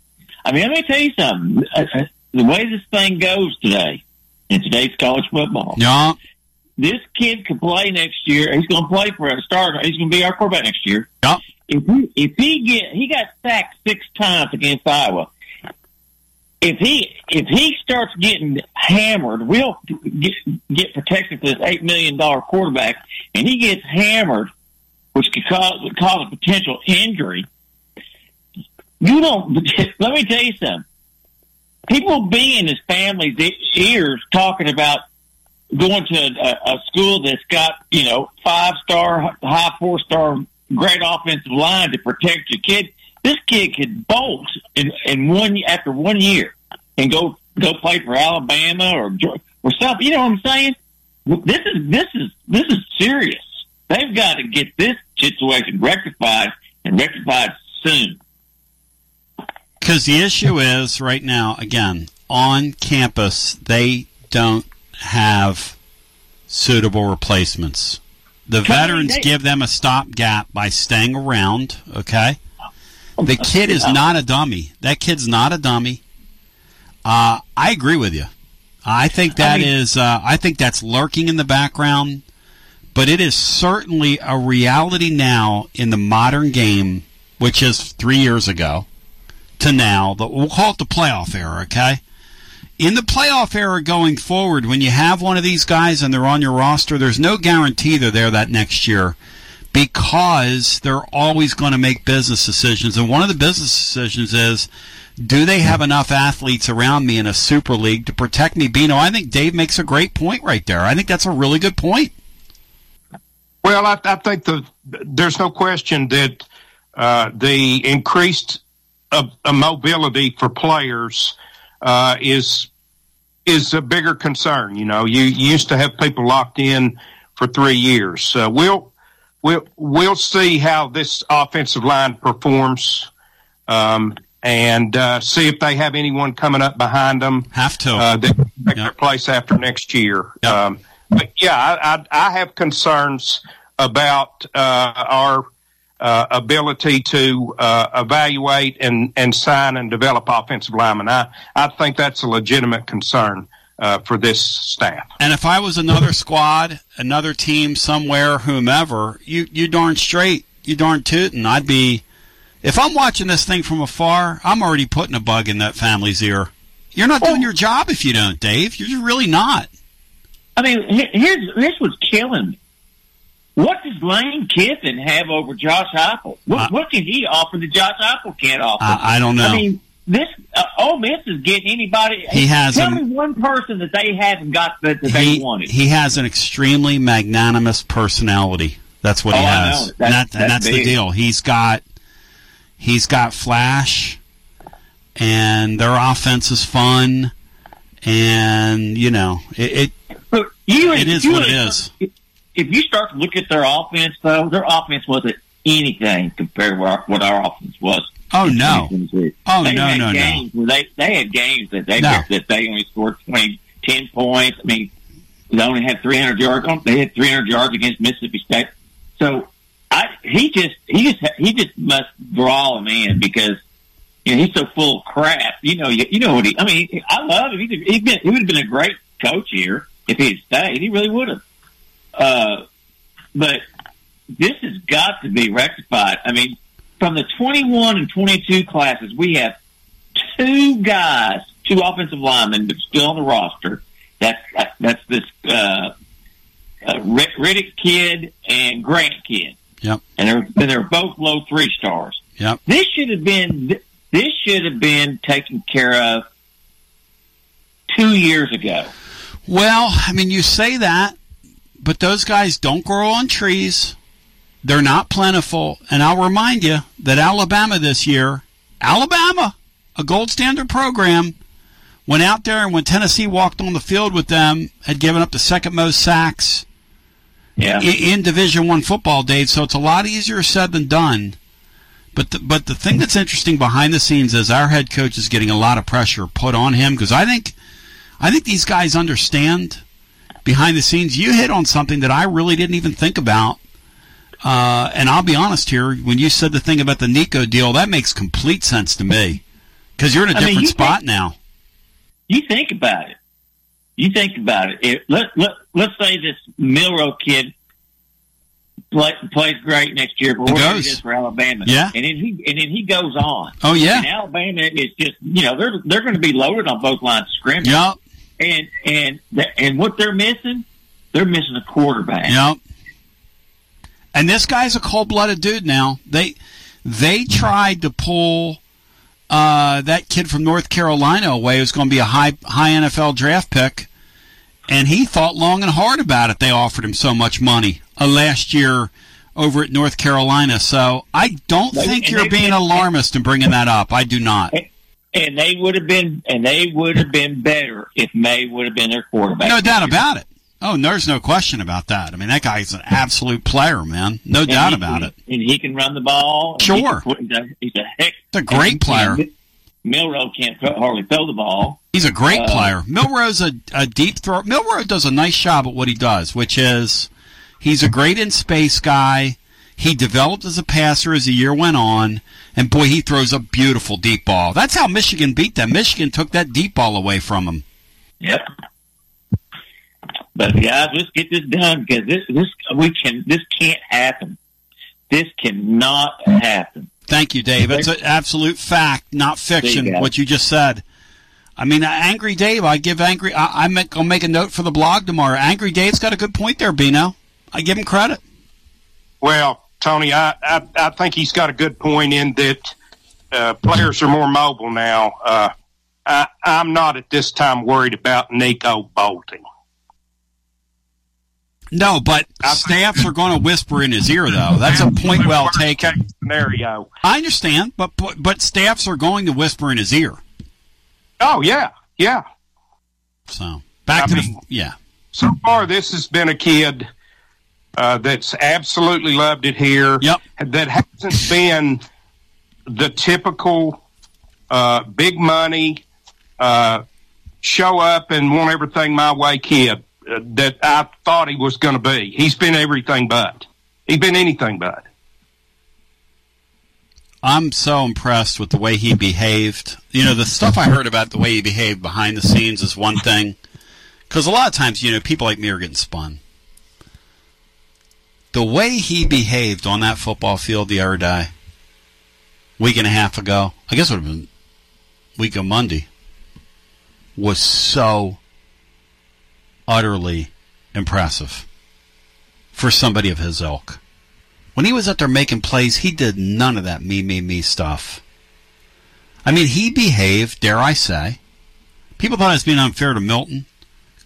I mean, let me tell you something. Uh, uh, The way this thing goes today, in today's college football, Yeah. this kid could play next year. He's going to play for a starter. He's going to be our quarterback next year. Yeah. If he if he get he got sacked six times against Iowa. If he if he starts getting hammered, we'll get get protection for this eight million dollar quarterback, and he gets hammered, which could cause would cause a potential injury. You don't. Let me tell you something. People be in his family's ears talking about going to a, a school that's got you know five star, high four star, great offensive line to protect your kid. This kid could bolt in in one after one year and go go play for Alabama or or something. You know what I'm saying? This is this is this is serious. They've got to get this situation rectified and rectified soon. Because the issue is right now, again, on campus, they don't have suitable replacements. The veterans give them a stopgap by staying around, okay? The kid is not a dummy. That kid's not a dummy. Uh, I agree with you. I think that is. Uh, I think that's lurking in the background, but it is certainly a reality now in the modern game, which is three years ago to now. The, we'll call it the playoff era. Okay. In the playoff era going forward, when you have one of these guys and they're on your roster, there's no guarantee they're there that next year because they're always going to make business decisions. And one of the business decisions is do they have enough athletes around me in a super league to protect me? Bino, I think Dave makes a great point right there. I think that's a really good point. Well, I, I think the there's no question that uh, the increased uh, uh, mobility for players uh, is is a bigger concern. You know, you, you used to have people locked in for three years. Uh, we'll we'll we'll see how this offensive line performs. Um, and uh, see if they have anyone coming up behind them. Have to uh, that take their place after next year. Um, but yeah, I, I, I have concerns about uh, our uh, ability to uh, evaluate and, and sign and develop offensive linemen. I, I think that's a legitimate concern uh, for this staff. And if I was another squad, another team somewhere, whomever, you you darn straight, you darn tootin', I'd be. If I'm watching this thing from afar, I'm already putting a bug in that family's ear. You're not doing your job if you don't, Dave. You're really not. I mean, he- here's here's what's killing me. What does Lane Kiffin have over Josh Heupel? What, what can he offer that Josh Heupel can't offer? I- I don't know. I mean, this uh, Ole Miss is getting anybody. He has Tell an- me one person that they haven't got that, that they wanted. he has an extremely magnanimous personality. That's what Oh, he has. know. and, That's- and that's that's the deal. He's got he's got flash, and their offense is fun, and you know it. it You, It is you- what it is. If you start to look at their offense, though, their offense wasn't anything compared to our, what our offense was. Oh no! Oh they no no no! games they they had games that they No. that they only scored 20, 10 points. I mean, they only had three hundred yards. on- They had three hundred yards against Mississippi State. So I he just he just he just must draw him in because you know he's so full of crap. You know you, you know what he. I mean I love him. He'd, he'd been, he would have been a great coach here if he had stayed. He really would have. Uh, but this has got to be rectified. I mean, from the 21 and 22 classes, we have two guys, two offensive linemen are still on the roster. That's that's this uh, uh, Riddick kid and Grant kid, Yep. and they're and they're both low three stars. Yep. This should have been this should have been taken care of two years ago. Well, I mean, you say that, but those guys don't grow on trees. They're not plentiful. And I'll remind you that Alabama this year, Alabama, a gold standard program, went out there and when Tennessee walked on the field with them, had given up the second most sacks Yeah. in, in Division One football, Dave. So it's a lot easier said than done. But the, but the thing that's interesting behind the scenes is our head coach is getting a lot of pressure put on him because I think I think these guys understand behind the scenes. You hit on something that I really didn't even think about. Uh, and I'll be honest here, when you said the thing about the Nico deal, that makes complete sense to me because you're in a I mean, different you spot think- now. you think about it. You think about it. If, let, let, let's say this Milroe kid play, plays great next year, but we're going this for Alabama. Yeah. And then he and then he goes on. Oh, yeah. And Alabama is just you know they're they're going to be loaded on both lines of scrimmage. Yep. And and and what they're missing, they're missing a quarterback. Yep. And this guy's a cold-blooded dude now. They they tried to pull uh, that kid from North Carolina away who's going to be a high high NFL draft pick, and he thought long and hard about it. They offered him so much money uh, last year over at North Carolina. So I don't think and you're being alarmist in bringing that up. I do not. And they would have been and they would have been better if Maye would have been their quarterback. No doubt about it. Oh, there's no question about that. I mean, that guy's an absolute player, man. No And doubt he- about it. And he can run the ball. he Sure. can He's a, heck. He's a great player. Milroe can't hardly throw the ball. He's a great Uh, player. Milroe's a, a deep throw. Milroe does a nice job at what he does, which is he's a great in space guy. He developed as a passer as the year went on, and boy, he throws a beautiful deep ball. That's how Michigan beat them. Michigan took that deep ball away from him. Yep. But guys, let's get this done because this this we can this can't happen. This cannot happen. Thank you, Dave. It's an absolute fact, not fiction. You. What you just said. I mean, uh, Angry Dave. I give Angry. I, I'm gonna make a note for the blog tomorrow. Angry Dave's got a good point there, Bino. I give him credit. Well, Tony, I, I, I think he's got a good point in that uh, players are more mobile now. Uh, I, I'm not at this time worried about Nico bolting. No, but staffs are going to whisper in his ear, though. That's a point well taken. Scenario. I understand, but but, but staffs are going to whisper in his ear. Oh yeah, yeah. So back I to mean- the yeah. So far, this has been a kid uh, that's absolutely loved it here. Yep. That hasn't been the typical uh, big money, uh, show up and want everything my way kid uh, that I thought he was going to be. He's been everything but. He's been anything but. I'm so impressed with the way he behaved. You know, the stuff I heard about the way he behaved behind the scenes is one thing. Because a lot of times, you know, people like me are getting spun. The way he behaved on that football field the other day, week and a half ago, I guess it would have been week of Monday, was so utterly impressive for somebody of his ilk. When he was out there making plays, he did none of that me, me, me stuff. I mean, he behaved, dare I say. People thought it was being unfair to Milton.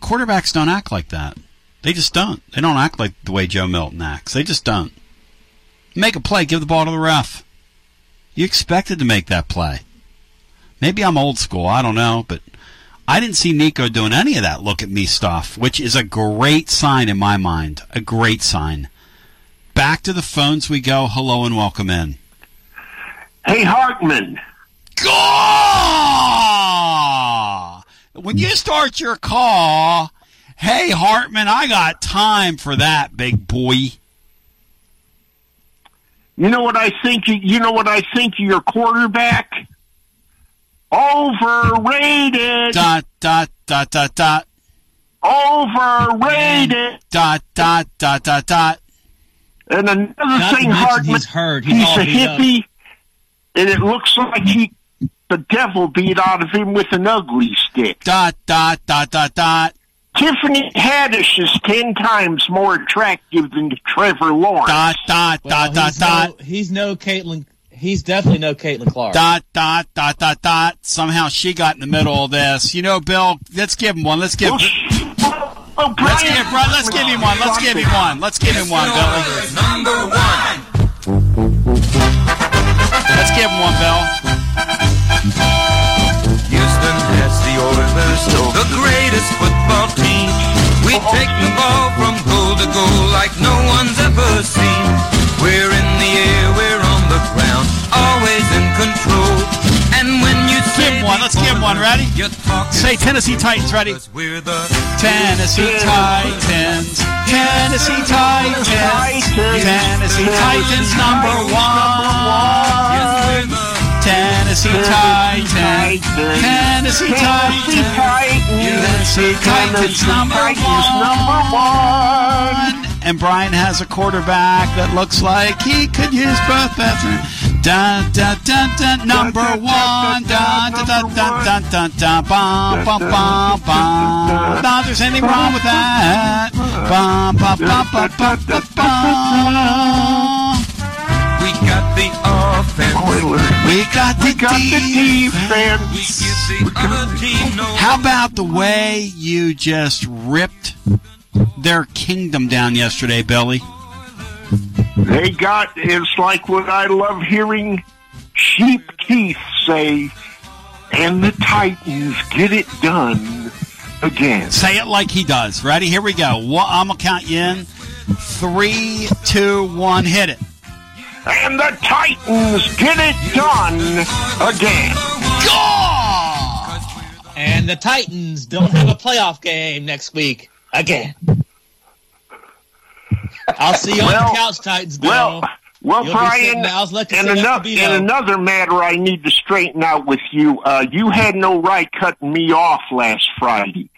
Quarterbacks don't act like that. They just don't. They don't act like the way Joe Milton acts. They just don't. Make a play, give the ball to the ref. You expected to make that play. Maybe I'm old school, I don't know, but I didn't see Nico doing any of that look at me stuff, which is a great sign in my mind. A great sign. Back to the phones we go. Hello and welcome in. Hey, Hartman. Gaw! When you start your call, hey Hartman, I got time for that, big boy. You know what I think? You know what I think of your quarterback? Overrated. Dot dot dot dot dot. Overrated. Dot dot dot dot dot. And another Not thing, Hartman, he's hurt. He's all a beat up. hippie, and it looks like he, the devil beat out of him with an ugly stick. Dot dot dot dot dot. Tiffany Haddish is ten times more attractive than Trevor Lawrence. Dot dot Well, dot he's dot no, dot. He's no Caitlin. He's definitely no Caitlin Clark. Dot dot dot dot dot. Somehow she got in the middle of this. You know, Bill. Let's give him one. Let's give. Let's give. Right, let's give him one. Let's give him one. Let's give him one, Billy. Number one. Let's give him one, Bill. The greatest football team. We take the ball from goal to goal like no one's ever seen. We're in the air, we're on the ground, always in control. And when you Give one. Let's give one. Ready? Say Tennessee Titans. Ready? we're the Tennessee Titans. Tennessee Titans. Tennessee Titans number one. Tennessee Titans. Tennessee Titans. Tennessee Titans number one. And Brian has a quarterback that looks like he could use both bathrooms. Dun dun dun dun number one. Dun dun dun dun dun dun dun bum bum bum bum. Not there's anything wrong with that. Bum bum bum bum bum bum. We got the offense. We got the defense. We give the other team no How about the way you just ripped their kingdom down yesterday, Billy? They got, it's like what I love hearing Sheep Keith say, and the Titans get it done again. Say it like he does. Ready? Here we go. One, I'm gonna count you in. Three, two, one. Hit it. And the Titans get it done again. And the Titans don't have a playoff game next week again. I'll see you on the couch, Titans. Bill. Well, well, You'll Brian, sitting there. I was lucky to and, sit next to another, Beto. and another matter I need to straighten out with you. Uh, you had no right cutting me off last Friday.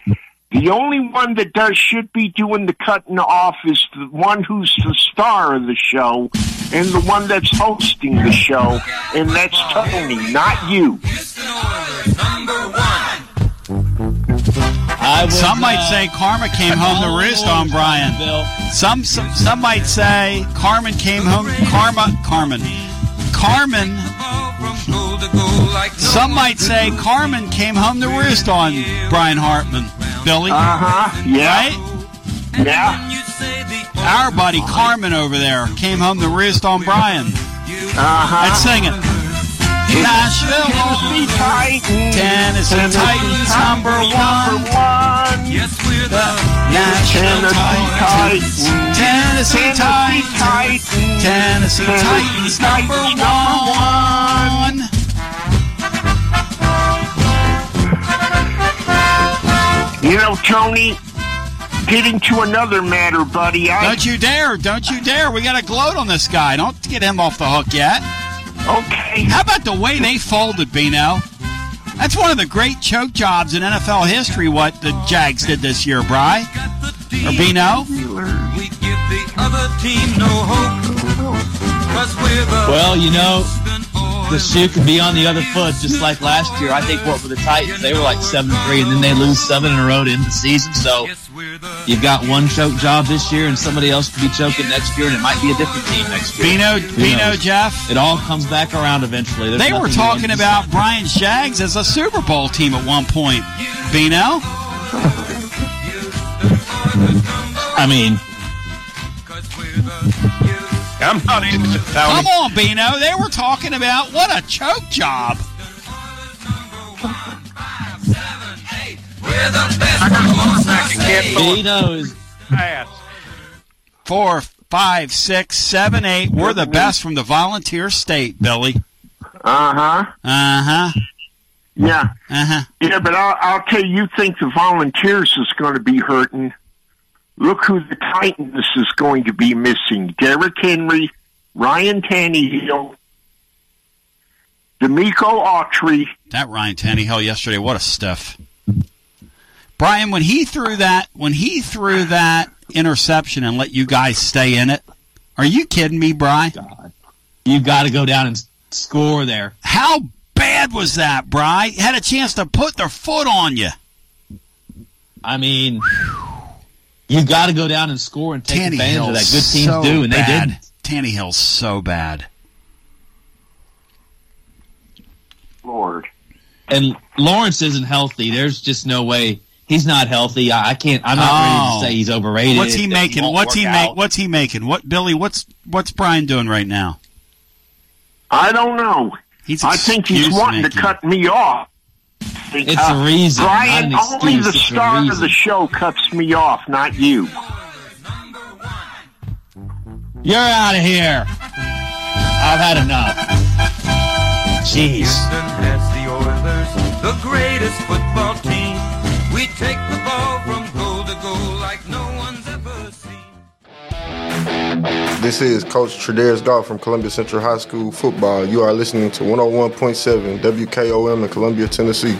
The only one that does should be doing the cutting off is the one who's the star of the show and the one that's hosting the show, and that's Tony, not you. I was, some might uh, say Karma came home to roost on Brian. Some, some some might say Carmen came home. Karma, Carmen, Carmen. Some might say Carmen came home to roost on Brian Hartman. Billy. Uh huh. Yeah. Right? Yeah. Our buddy Carmen over there came home to roost on Brian. Uh-huh. Let's sing it. Nashville, Tennessee Titans. Tennessee Titans number one. Yes, we're the National Tennessee Titans. Tennessee Titans. Tennessee Titans number one. You know, Tony, getting to another matter, buddy. I, Don't you dare! Don't you dare! We got to gloat on this guy. Don't get him off the hook yet. Okay. How about the way they folded, Bino? That's one of the great choke jobs in NFL history. What the Jags did this year, Bry or Bino? We give the other team no hope. Cause we're the Well, you know, the shoe could be on the other foot, just like last year. I think what for the Titans, they were like seven three, and then they lose seven in a row to end the season. So you've got one choke job this year, and somebody else could be choking next year, and it might be a different team next year. Bino, Who Bino, knows? Jeff. It all comes back around eventually. There's They were talking about Brian's Jags as a Super Bowl team at one point. Bino, I mean, I'm not into it, Come on, Bino. They were talking about what a choke job. Bino's Four, five, six, seven, eight. We're the best from the volunteer state, Billy. Uh huh. Uh huh. Yeah. Uh huh. Yeah, but I'll, I'll tell you, you think the Volunteers is going to be hurting. Look who the Titans is going to be missing. Derrick Henry, Ryan Tannehill, Denico Autry. That Ryan Tannehill yesterday, what a stuff. Brian, when he threw that, when he threw that interception and let you guys stay in it, are you kidding me, Brian? you got to go down and score there. How bad was that, Bry? Had a chance to put their foot on you. I mean, you got to go down and score and take advantage of that. Good teams so do, and bad. they did. Tannehill's so bad. Lord. And Lawrence isn't healthy. There's just no way he's not healthy. I, I can't. I'm not Oh. ready to oh. say he's overrated. What's he making? won't What's he work make? out. What's he making? What Billy? What's what's Brian doing right now? I don't know. He's I think he's excuse wanting to cut me off. It's uh, a reason, Brian, only the it's star of the show cuts me off, not you. You're out of here. I've had enough. Jeez. Houston has the Oilers, the greatest football team. We take the ball from goal to goal like no one's ever seen. This is Coach Tredaris Goff from Columbia Central High School football. You are listening to 101.7 WKOM in Columbia, Tennessee.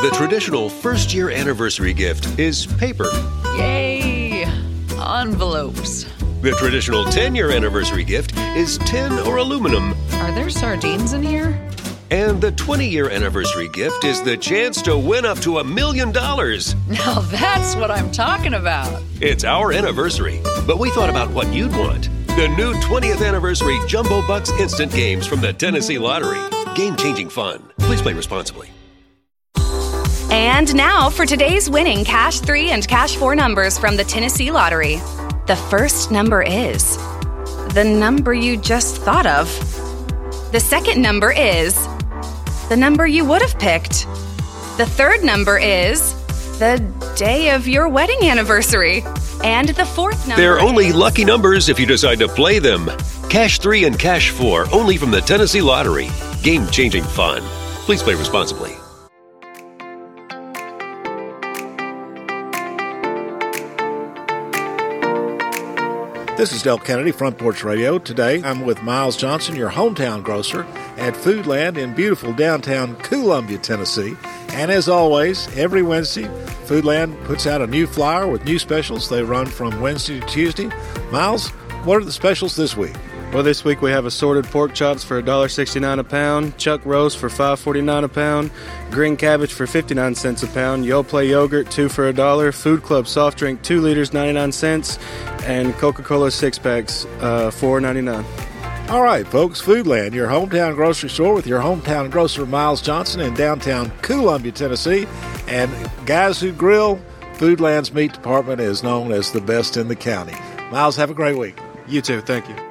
The traditional first year anniversary gift is paper. Yay! Envelopes. The traditional 10 year anniversary gift is tin or aluminum. Are there sardines in here? And the 20 year anniversary gift is the chance to win up to a million dollars. Now that's what I'm talking about. It's our anniversary, but we thought about what you'd want. The new 20th anniversary Jumbo Bucks instant games from the Tennessee Lottery. Game changing fun. Please play responsibly. And now for today's winning Cash 3 and Cash 4 numbers from the Tennessee Lottery. The first number is the number you just thought of. The second number is the number you would have picked. The third number is the day of your wedding anniversary. And the fourth number They're only lucky numbers if you decide to play them. Cash 3 and Cash 4 only from the Tennessee Lottery. Game changing fun. Please play responsibly. This is Del Kennedy, Front Porch Radio. Today I'm with Miles Johnson, your hometown grocer, at Foodland in beautiful downtown Columbia, Tennessee. And as always, every Wednesday, Foodland puts out a new flyer with new specials. They run from Wednesday to Tuesday. Miles, what are the specials this week? Well, this week we have assorted pork chops for $1.69 a pound, chuck roast for $5.49 a pound, green cabbage for 59 cents a pound, Yoplait yogurt 2 for a dollar, Food Club soft drink 2 liters 99 cents, and Coca-Cola 6 packs uh, 4.99. All right, folks, Foodland, your hometown grocery store with your hometown grocer Miles Johnson in downtown Columbia, Tennessee. And guys who grill, Foodland's meat department is known as the best in the county. Miles, have a great week. You too, thank you.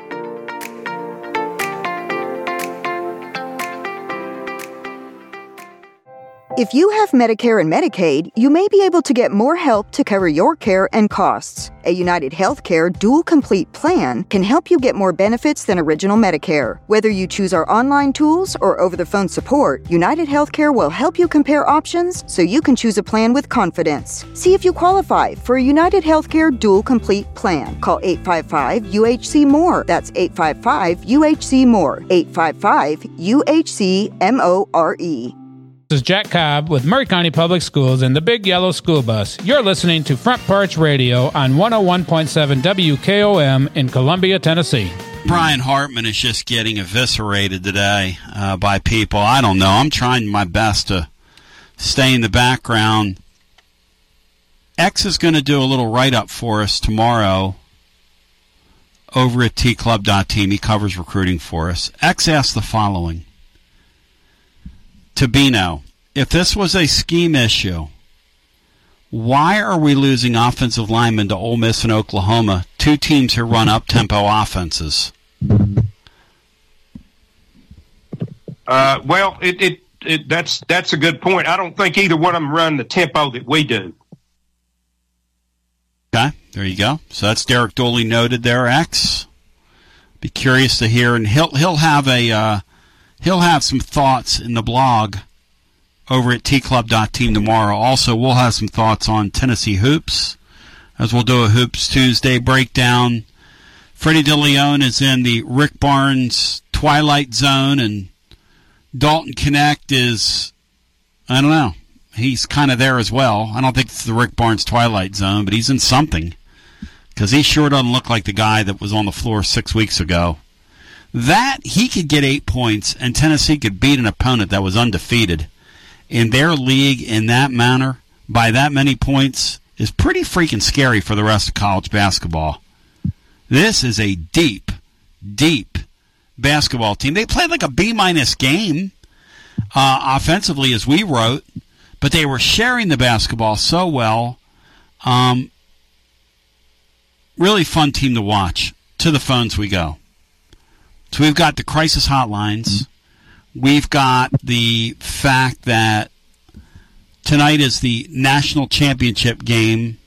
If you have Medicare and Medicaid, you may be able to get more help to cover your care and costs. A United Healthcare Dual Complete plan can help you get more benefits than original Medicare. Whether you choose our online tools or over the phone support, United Healthcare will help you compare options so you can choose a plan with confidence. See if you qualify for a United Healthcare Dual Complete plan. Call 855 UHC More. That's 855 UHC More. 855 UHC M O R E. This is Jack Cobb with Maury County Public Schools and the Big Yellow School Bus. You're listening to Front Porch Radio on 101.7 WKOM in Columbia, Tennessee. Brian Hartman is just getting eviscerated today uh, by people. I don't know. I'm trying my best to stay in the background. X is going to do a little write up for us tomorrow over at tclub.team. He covers recruiting for us. X asked the following Tabino, if this was a scheme issue, why are we losing offensive linemen to Ole Miss and Oklahoma, two teams who run up tempo offenses? Uh, well, it, it, it that's that's a good point. I don't think either one of them run the tempo that we do. Okay, there you go. So that's Derek Dooley noted there. X. Be curious to hear, and he'll he'll have a uh, he'll have some thoughts in the blog over at tclub.team tomorrow. Also, we'll have some thoughts on Tennessee hoops as we'll do a hoops Tuesday breakdown. Freddie Dilione is in the Rick Barnes Twilight Zone, and Dalton Knecht is I don't know. He's kind of there as well. I don't think it's the Rick Barnes Twilight Zone, but he's in something because he sure doesn't look like the guy that was on the floor six weeks ago. That he could get eight points, and Tennessee could beat an opponent that was undefeated in their league in that manner. by that many points is pretty freaking scary for the rest of college basketball. This is a deep, deep basketball team. They played like a B minus game uh, offensively, as we wrote, but they were sharing the basketball so well. Um, really fun team to watch. To the phones we go. So we've got the crisis hotlines. We've got the fact that tonight is the national championship game.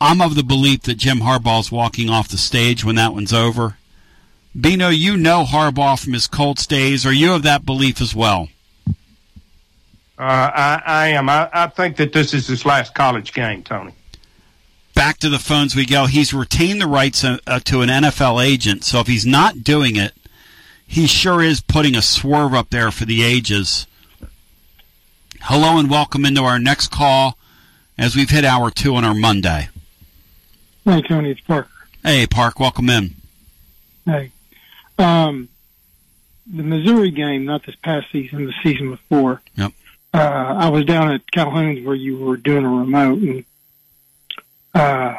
I'm of the belief that Jim Harbaugh's walking off the stage when that one's over. Bino, you know Harbaugh from his Colts days. Are you of that belief as well? Uh, I, I am. I, I think that this is his last college game, Tony. Back to the phones we go. He's retained the rights uh, uh, to an NFL agent, so if he's not doing it, he sure is putting a swerve up there for the ages. Hello and welcome into our next call as we've hit hour two on our Monday. Hey, Tony, it's Parker. Hey, Park, welcome in. Hey. Um, the Missouri game, not this past season, the season before. Yep. Uh, I was down at Calhoun's where you were doing a remote, and uh,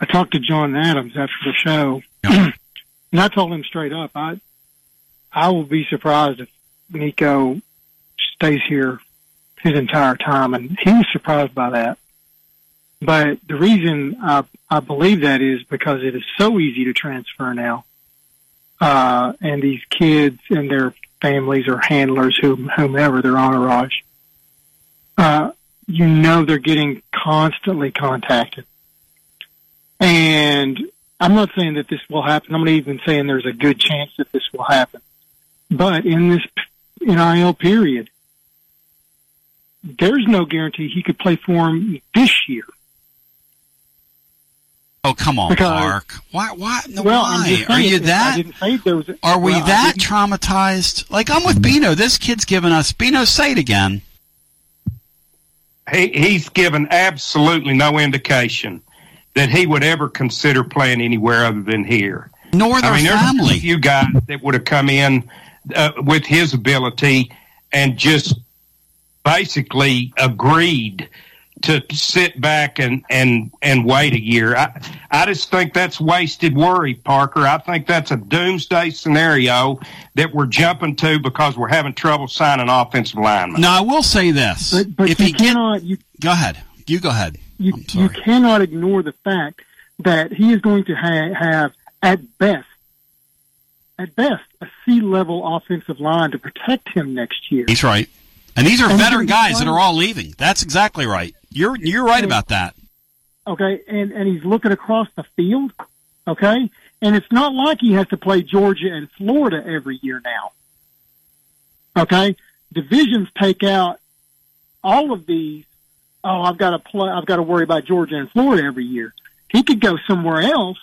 I talked to John Adams after the show, and I told him straight up, I I will be surprised if Nico stays here his entire time, and he was surprised by that. But the reason I I believe that is because it is so easy to transfer now. Uh, and these kids and their families or handlers, whom, whomever their entourage, uh, you know they're getting constantly contacted. And I'm not saying that this will happen. I'm not even saying there's a good chance that this will happen. But in this NIL period, there's no guarantee he could play for him this year. Oh come on, Because- Park. Why? Why? no, Well, why? just Are saying, you I that? didn't say there was. Are we well, that traumatized? Like I'm with Bino. This kid's giving us. Bino, say it again. He, he's given absolutely no indication that he would ever consider playing anywhere other than here. Nor their I mean, there's family. a few guys that would have come in uh, with his ability and just basically agreed to sit back and, and, and wait a year. I, I just think that's wasted worry, Parker. I think that's a doomsday scenario that we're jumping to because we're having trouble signing offensive linemen. Now I will say this: But, but if you he get, cannot. You, go ahead. You go ahead. You, you cannot ignore the fact that he is going to ha- have, at best, at best, a C level offensive line to protect him next year. He's right. And these are And veteran guys that are all leaving. That's exactly right. You're you're right about that. Okay, and and he's looking across the field. Okay, and it's not like he has to play Georgia and Florida every year now. Okay, divisions take out all of these. Oh, I've got to play. I've got to worry about Georgia and Florida every year. He could go somewhere else.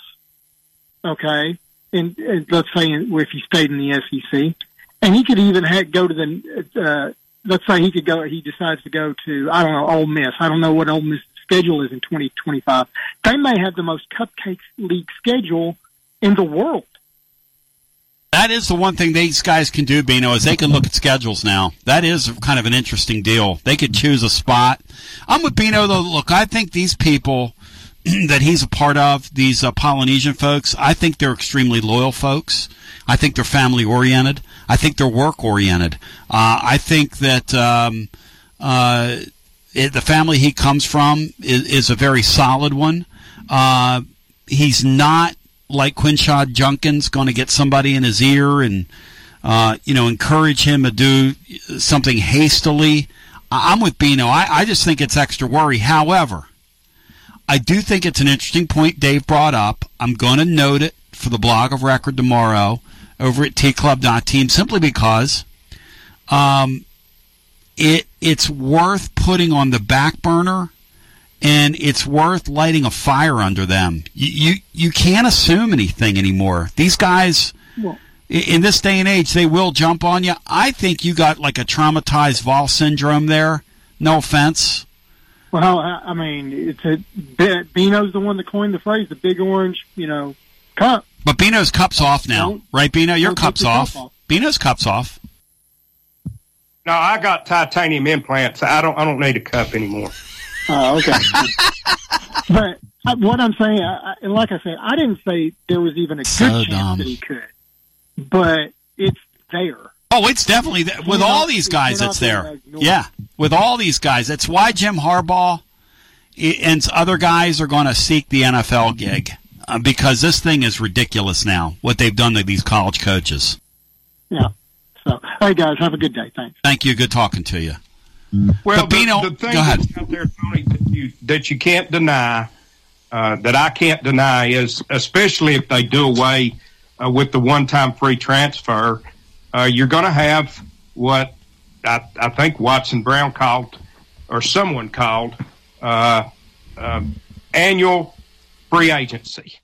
Okay, and, and let's say if he stayed in the SEC, and he could even ha go to the. Uh, let's say he could go. He decides to go to I don't know Ole Miss. I don't know what Ole Miss schedule is in 2025. They may have the most cupcake league schedule in the world. That is the one thing these guys can do, Bino, is they can look at schedules now. That is kind of an interesting deal. They could choose a spot. I'm with Bino, though. Look, I think these people that he's a part of, these uh, Polynesian folks, I think they're extremely loyal folks. I think they're family oriented. I think they're work oriented. Uh, I think that um, uh, it, the family he comes from is, is a very solid one. Uh, he's not like Quinshon Judkins going to get somebody in his ear and uh, you know encourage him to do something hastily. I'm with Bino. I, I just think it's extra worry. However, I do think it's an interesting point Dave brought up. I'm going to note it for the blog of record tomorrow over at tclub.team simply because um, it it's worth putting on the back burner and it's worth lighting a fire under them. You you, you can't assume anything anymore. These guys Well- in this day and age they will jump on you. I think you got like a traumatized Vol syndrome there. No offense. Well, I I mean, it's a Be- Bino's the one that coined the phrase, the big orange, you know, cup. But Bino's cup's off now, right? Bino, your cup's your cup off. off. Bino's cup's off. No, I got titanium implants. I don't. I don't need a cup anymore. Oh, okay. but uh, what I'm saying, I, I, like I said, I didn't say there was even a good So chance dumb. that he could, but it's there. Oh, it's definitely there. with all not- these guys. It's there. Yeah, with all these guys. That's why Jim Harbaugh and other guys are going to seek the NFL gig uh, because this thing is ridiculous now. What they've done to these college coaches. Yeah. So, hey guys, have a good day. Thanks. Thank you. Good talking to you. Well, Bino- the, the thing go ahead. that's out there, Tony, that you, that you can't deny, uh, that I can't deny, is especially if they do away uh, with the one-time free transfer, uh, you're going to have what I, I think Watson Brown called, or someone called, uh, um annual free agency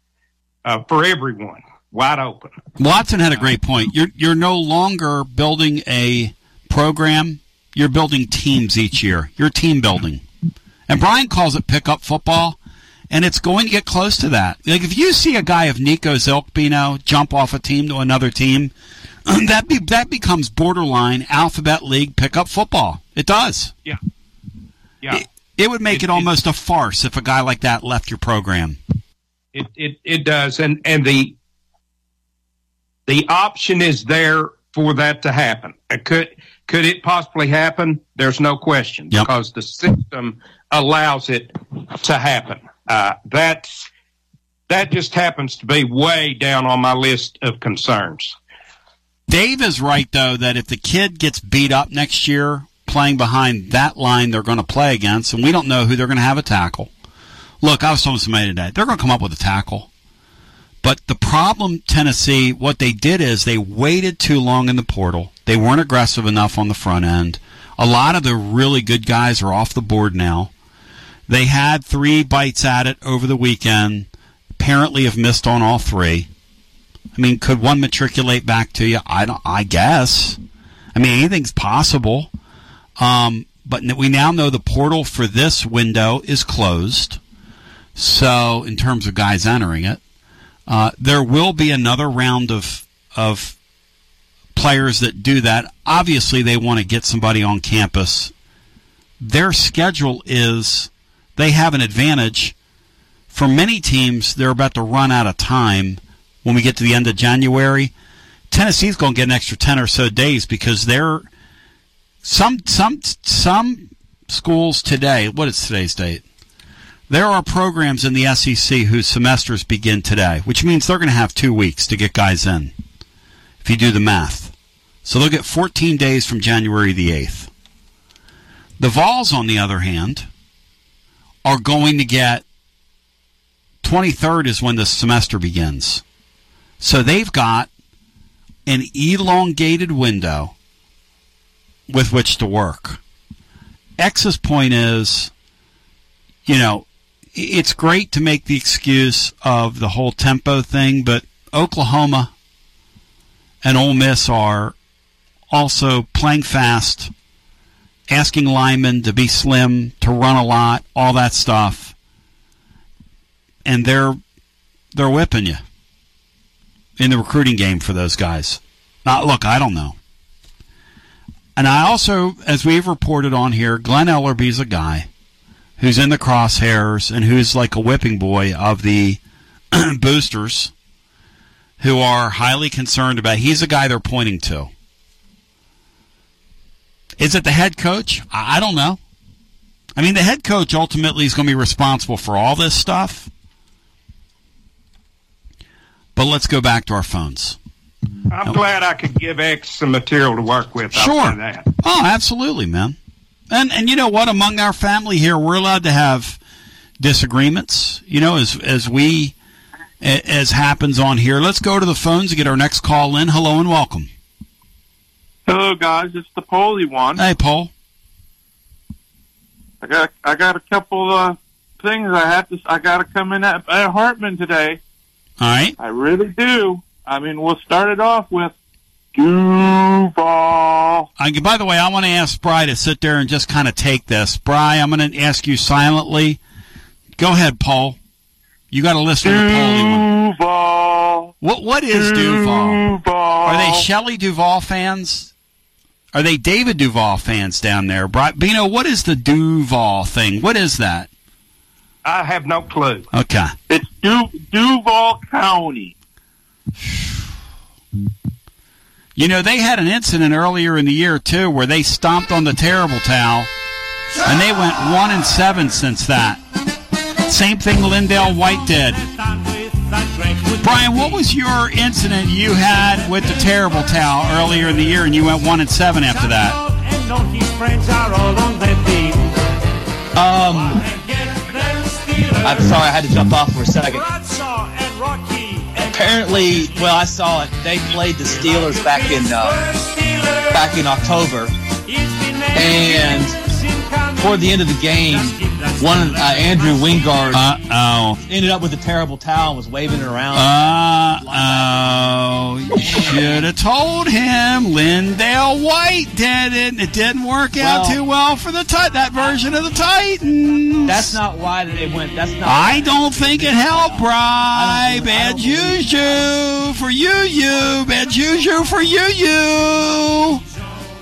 uh, for everyone, wide open. Watson had a great point. You're you're no longer building a program. You're building teams each year. You're team building, and Brian calls it pickup football, and it's going to get close to that. Like if you see a guy of Nico's ilk, Bino, jump off a team to another team, that be that becomes borderline alphabet league pickup football. It does. Yeah. Yeah. It, it would make it, almost a farce if a guy like that left your program. It it it does, and and the the option is there for that to happen. Uh, Could could it possibly happen? There's no question because the system allows it to happen. Uh, that's that just happens to be way down on my list of concerns. Dave is right though that if the kid gets beat up next year playing behind that line they're going to play against, and we don't know who they're going to have a tackle. Look, I was telling somebody today they're going to come up with a tackle, but the problem Tennessee, what they did is they waited too long in the portal. They weren't aggressive enough on the front end. A lot of the really good guys are off the board now. They had three bites at it over the weekend. Apparently, have missed on all three. I mean, could one matriculate back to you? I don't. I guess. I mean, anything's possible. Um, but we now know the portal for this window is closed. So, in terms of guys entering it, uh, there will be another round of of players that do that. Obviously, they want to get somebody on campus. Their schedule is they have an advantage. For many teams, they're about to run out of time when we get to the end of January. Tennessee's going to get an extra 10 or so days because they're some some some schools today, what is today's date? There are programs in the SEC whose semesters begin today, which means they're going to have 2 weeks to get guys in. If you do the math. So they'll get 14 days from January the 8th. The Vols on the other hand are going to get 23rd is when the semester begins. So they've got an elongated window with which to work. X's point is, you know, it's great to make the excuse of the whole tempo thing, but Oklahoma and Ole Miss are also playing fast, asking linemen to be slim, to run a lot, all that stuff. And they're they're whipping you in the recruiting game for those guys. Now, look, I don't know. And I also, as we've reported on here, Glen Elarbee's a guy who's in the crosshairs and who's like a whipping boy of the boosters who are highly concerned about. He's a guy they're pointing to. Is it the head coach? I I don't know. I mean, the head coach ultimately is going to be responsible for all this stuff. But let's go back to our phones. I'm glad I could give X some material to work with. I'll Sure. that. Oh, absolutely, man. And and you know what? Among our family here, we're allowed to have disagreements. You know, as as we as happens on here. Let's go to the phones and get our next call in. Hello and welcome. Hello, guys. It's the Polly one. Hey, Paul. I got I got a couple uh, things I have to. I got to come in at, at Hartman today. All right. I really do. I mean, we'll start it off with Duval. I, uh, by the way, I want to ask Bry to sit there and just kind of take this. Bry, I'm going to ask you silently. Go ahead, Paul. You got to listen to the Duval. What what is Duval? Duval. Are they Shelley Duvall fans? Are they David Duval fans down there? Bri- Bino, what is the Duval thing? What is that? I have no clue. Okay. It's du- Duval County. You know, they had an incident earlier in the year too where they stomped on the terrible towel and they went one and seven since that. Same thing Lindell White did. Brian, what was your incident you had with the terrible towel earlier in the year and you went one and seven after that? Um, I'm sorry, I had to jump off for a second. Apparently, well, I saw it. They played the Steelers back in uh, back in October, and toward the end of the game, one uh, Andrew Wingard oh ended up with a terrible towel and was waving it around. Uh oh. Should have told him Lindell White did it. and It didn't work out Well- too well for the Tit- that version of the Titans. That's not why it went. That's not. I don't think it helped, Bry. Bad juju for you, you. Bad juju for you, you.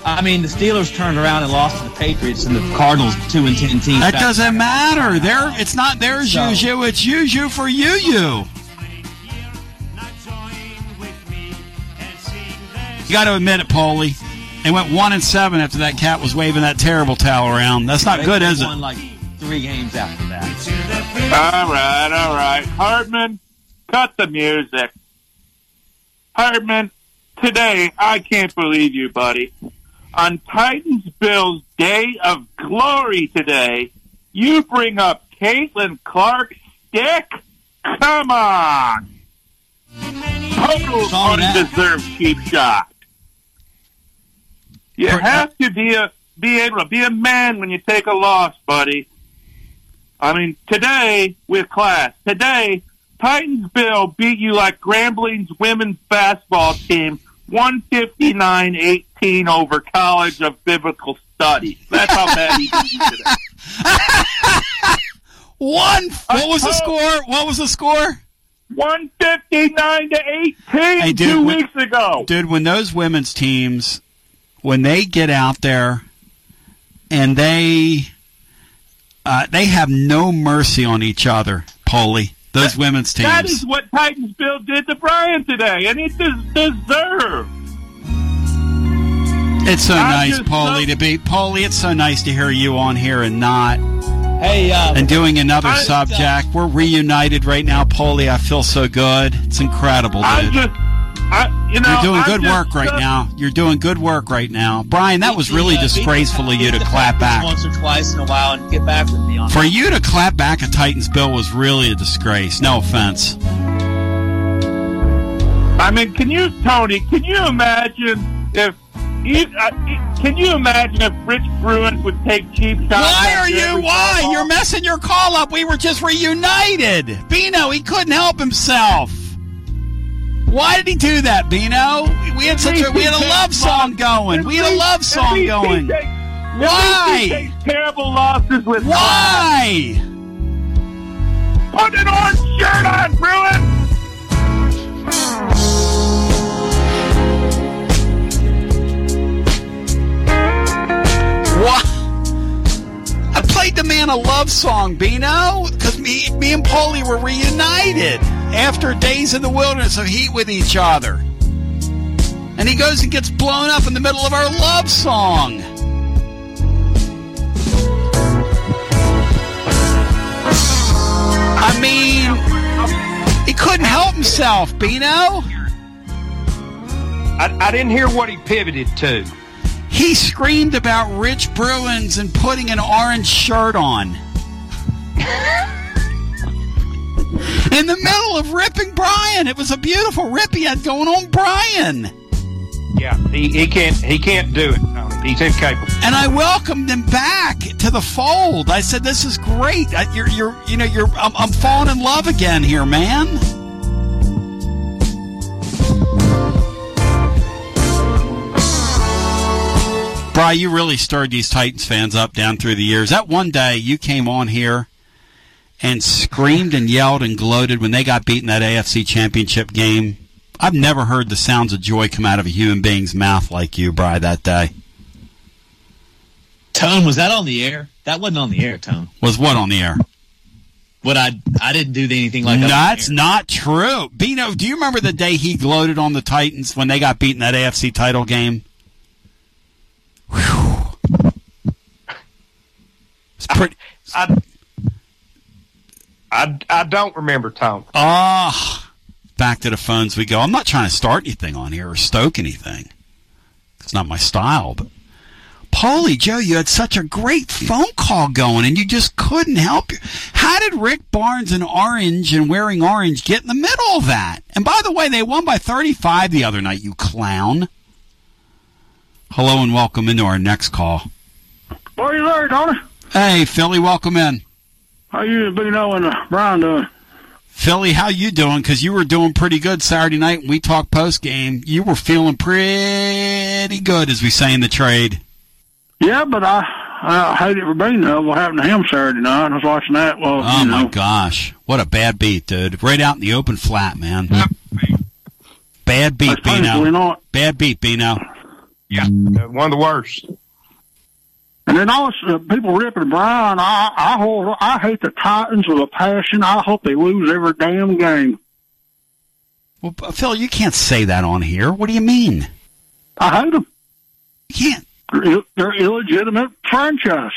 I mean, the Steelers turned around and lost to the Patriots, and the Cardinals two and ten teams. That back- doesn't matter. There, it's not their So- juju. It's juju for you, you. You got to admit it, Paulie. They went one and seven after that cat was waving that terrible towel around. That's not They- good, they is it? Won like three games after that. All right, all right. Hartman, cut the music. Hartman, today, I can't believe you, buddy. On Titans Bills Day of Glory today, you bring up Caitlin Clark's stick? Come on! Total undeserved cheap shot. You have to be a be able to be a man when you take a loss, buddy. I mean, today with class, today Titans Bill beat you like Grambling's women's basketball team, one fifty nine eighteen over College of Biblical Studies. That's how bad he you today. One. What was the score? What was the score? One fifty nine to eighteen Hey, dude, two when- weeks ago. Dude, when those women's teams, when they get out there and they uh, they have no mercy on each other, Polly. Those women's teams. That is what Titans Bill did to Brian today, and he des- deserved. It's so I'm nice, just Paulie, to be Paulie. It's so nice to hear you on here and not Hey, uh, and doing another I- subject. We're reunited right now, Paulie. I feel so good. It's incredible, I'm dude. I, you know, You're doing I'm good just work right so- now. You're doing good work right now, Brian. That was really uh, disgraceful of you to clap back. once or twice in a while and get back with me on For that. you to clap back a Titans bill was really a disgrace. No offense. I mean, can you, Tony? Can you imagine if? Uh, can you imagine if Rich Bruins would take cheap shots? Why are you? Why? You're messing your call up. We were just reunited. Bino, he couldn't help himself. Why did he do that, Bino? We had such a we had a love song going. We had a love song going. Why? Terrible losses with Why? Put an orange shirt on, Bruin. What? I played the man a love song, Bino, because me, me and Paulie were reunited after days in the wilderness of heat with each other. And he goes and gets blown up in the middle of our love song. I mean, he couldn't help himself, Bino. I, I didn't hear what he pivoted to. He screamed about Rich Bruins and putting an orange shirt on. In the middle of ripping Brian. It was a beautiful rip he had going on Brian. Yeah, he, he can't he can't do it. Tony. He's incapable. And I welcomed him back to the fold. I said, "This is great. I, you're, you're, you know, you're. I'm, I'm falling in love again here, man." Bry, you really stirred these Titans fans up down through the years. That one day you came on here and screamed and yelled and gloated when they got beaten in that AFC Championship game. I've never heard the sounds of joy come out of a human being's mouth like you, Bry, that day. Tone, was that on the air? That wasn't on the air, Tone. Was what on the air? What I I didn't do anything like that. That's not true. Bino, do you remember the day he gloated on the Titans when they got beaten in that AFC title game? Whew. It's pretty. I, I, I I don't remember Tom. Ah, back to the phones we go. I'm not trying to start anything on here or stoke anything. It's not my style, but Paulie Joe, you had such a great phone call going, and you just couldn't help you. How did Rick Barnes and Orange and wearing orange get in the middle of that? And by the way, they won by 35 the other night. You clown. Hello and welcome into our next call. Are you there, Tony? Hey, Philly, welcome in. How you been knowing uh, Brian doing? Philly, how you doing? Because you were doing pretty good Saturday night when we talked post game. You were feeling pretty good, as we say in the trade. Yeah, but I I hate it for being there. What happened to him Saturday night? I was watching that. Well, Oh you know, my gosh, what a bad beat, dude! Right out in the open flat, man. Bad beat, That's painfully Bino. not. Bad beat, Bino. Yeah, one of the worst. And then uh, people ripping Brian. I I hold, I hate the Titans with a passion. I hope they lose every damn game. Well, Phil, you can't say that on here. What do you mean? I hate them. You can't. They're, they're illegitimate franchise.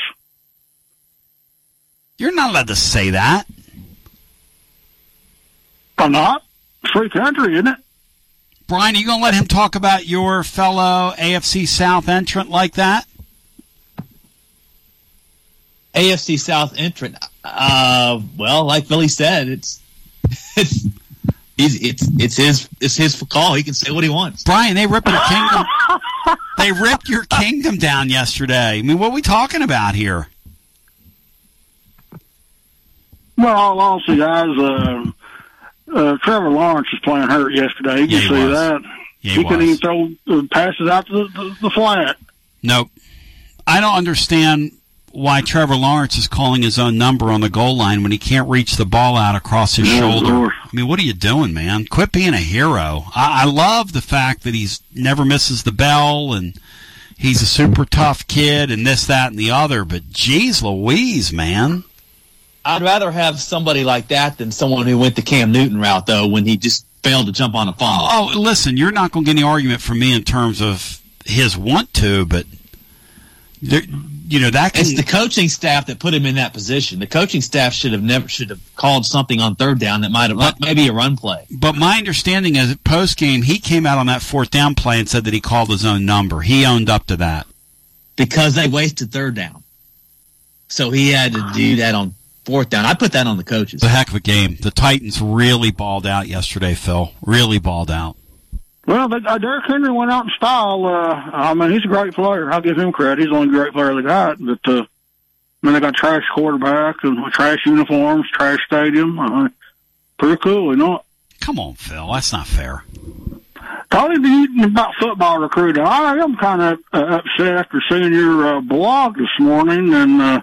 You're not allowed to say that. I'm not. It's free country, isn't it? Brian, are you going to let him talk about your fellow AFC South entrant like that? AFC South entrant. Uh, well, like Billy said, it's it's it's it's his it's his call. He can say what he wants. Brian, they ripped your kingdom. they ripped your kingdom down yesterday. I mean, what are we talking about here? Well, all honesty, guys, uh, uh, Trevor Lawrence was playing hurt yesterday. You Yeah, can see was. that. Yeah, he couldn't even throw uh, passes out to the, the, the flat. Nope. I don't understand why Trevor Lawrence is calling his own number on the goal line when he can't reach the ball out across his Yeah, shoulder. Lord. I mean, what are you doing, man? Quit being a hero. I, I love the fact that he's never misses the bell and he's a super tough kid and this, that, and the other. But geez, Louise, man. I'd rather have somebody like that than someone who went the Cam Newton route, though, when he just failed to jump on a fumble. Oh, listen, you're not going to get any argument from me in terms of his want to, but there, you know that can, It's the coaching staff that put him in that position. The coaching staff should have never should have called something on third down that might have maybe a run play. But my understanding is post game he came out on that fourth down play and said that he called his own number. He owned up to that. because they wasted third down. So he had to do that on fourth down. I put that on the coaches. It's a heck of a game. The Titans really balled out yesterday, Phil. Really balled out. Well, but, uh, Derrick Henry went out in style. Uh, I mean, he's a great player. I'll give him credit. He's the only great player they got. But uh, I mean, they got trash quarterback and trash uniforms, trash stadium. Uh, pretty cool, you know. Come on, Phil. That's not fair. Tony, be about football recruiting. I am kind of uh, upset after seeing your uh, blog this morning and uh,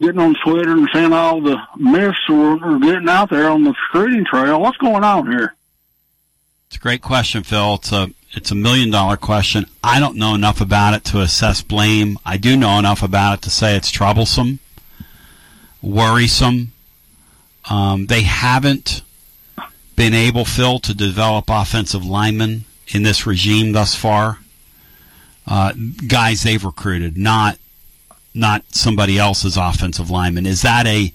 getting on Twitter and seeing all the myths we're, we're getting out there on the recruiting trail. What's going on here? It's a great question, Phil. It's a it's a million dollar question. I don't know enough about it to assess blame. I do know enough about it to say it's troublesome, worrisome. Um, they haven't been able, Phil, to develop offensive linemen in this regime thus far. Uh, guys they've recruited, not not somebody else's offensive lineman. Is that a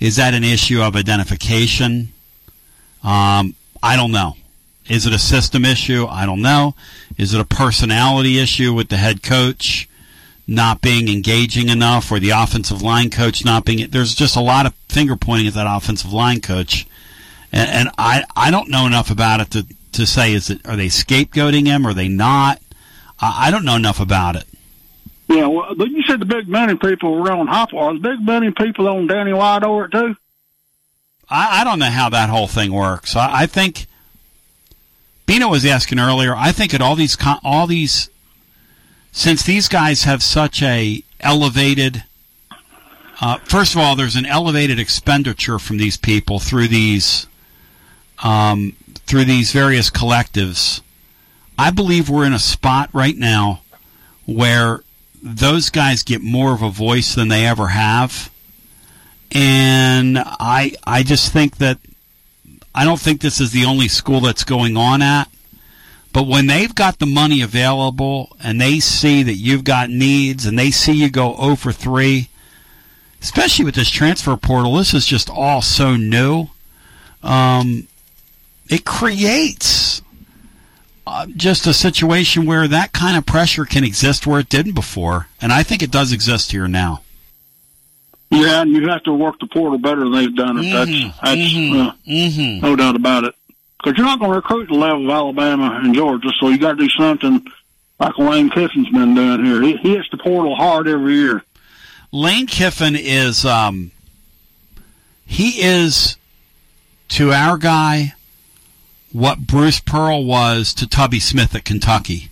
is that an issue of identification? Um, I don't know. Is it a system issue? I don't know. Is it a personality issue with the head coach not being engaging enough, or the offensive line coach not being? There's just a lot of finger pointing at that offensive line coach, and, and I I don't know enough about it to to say is it are they scapegoating him? Are they not? I, I don't know enough about it. Yeah, well, but you said the big money people were on Hopper. Are the big money people on Danny White over it too? I, I don't know how that whole thing works. I, I think Bino was asking earlier. I think at all these all these since these guys have such a elevated. Uh, first of all, there's an elevated expenditure from these people through these um, through these various collectives. I believe we're in a spot right now where those guys get more of a voice than they ever have. And I I just think that I don't think this is the only school that's going on at. But when they've got the money available and they see that you've got needs and they see you go over 3, especially with this transfer portal, this is just all so new. Um, it creates uh, just a situation where that kind of pressure can exist where it didn't before, and I think it does exist here now. Yeah, and you have to work the portal better than they've done it. That's, that's mm-hmm. Uh, no doubt about it. Because you're not going to recruit the level of Alabama and Georgia, so you got to do something like Lane Kiffin's been doing here. He, he hits the portal hard every year. Lane Kiffin is um, he is to our guy what Bruce Pearl was to Tubby Smith at Kentucky.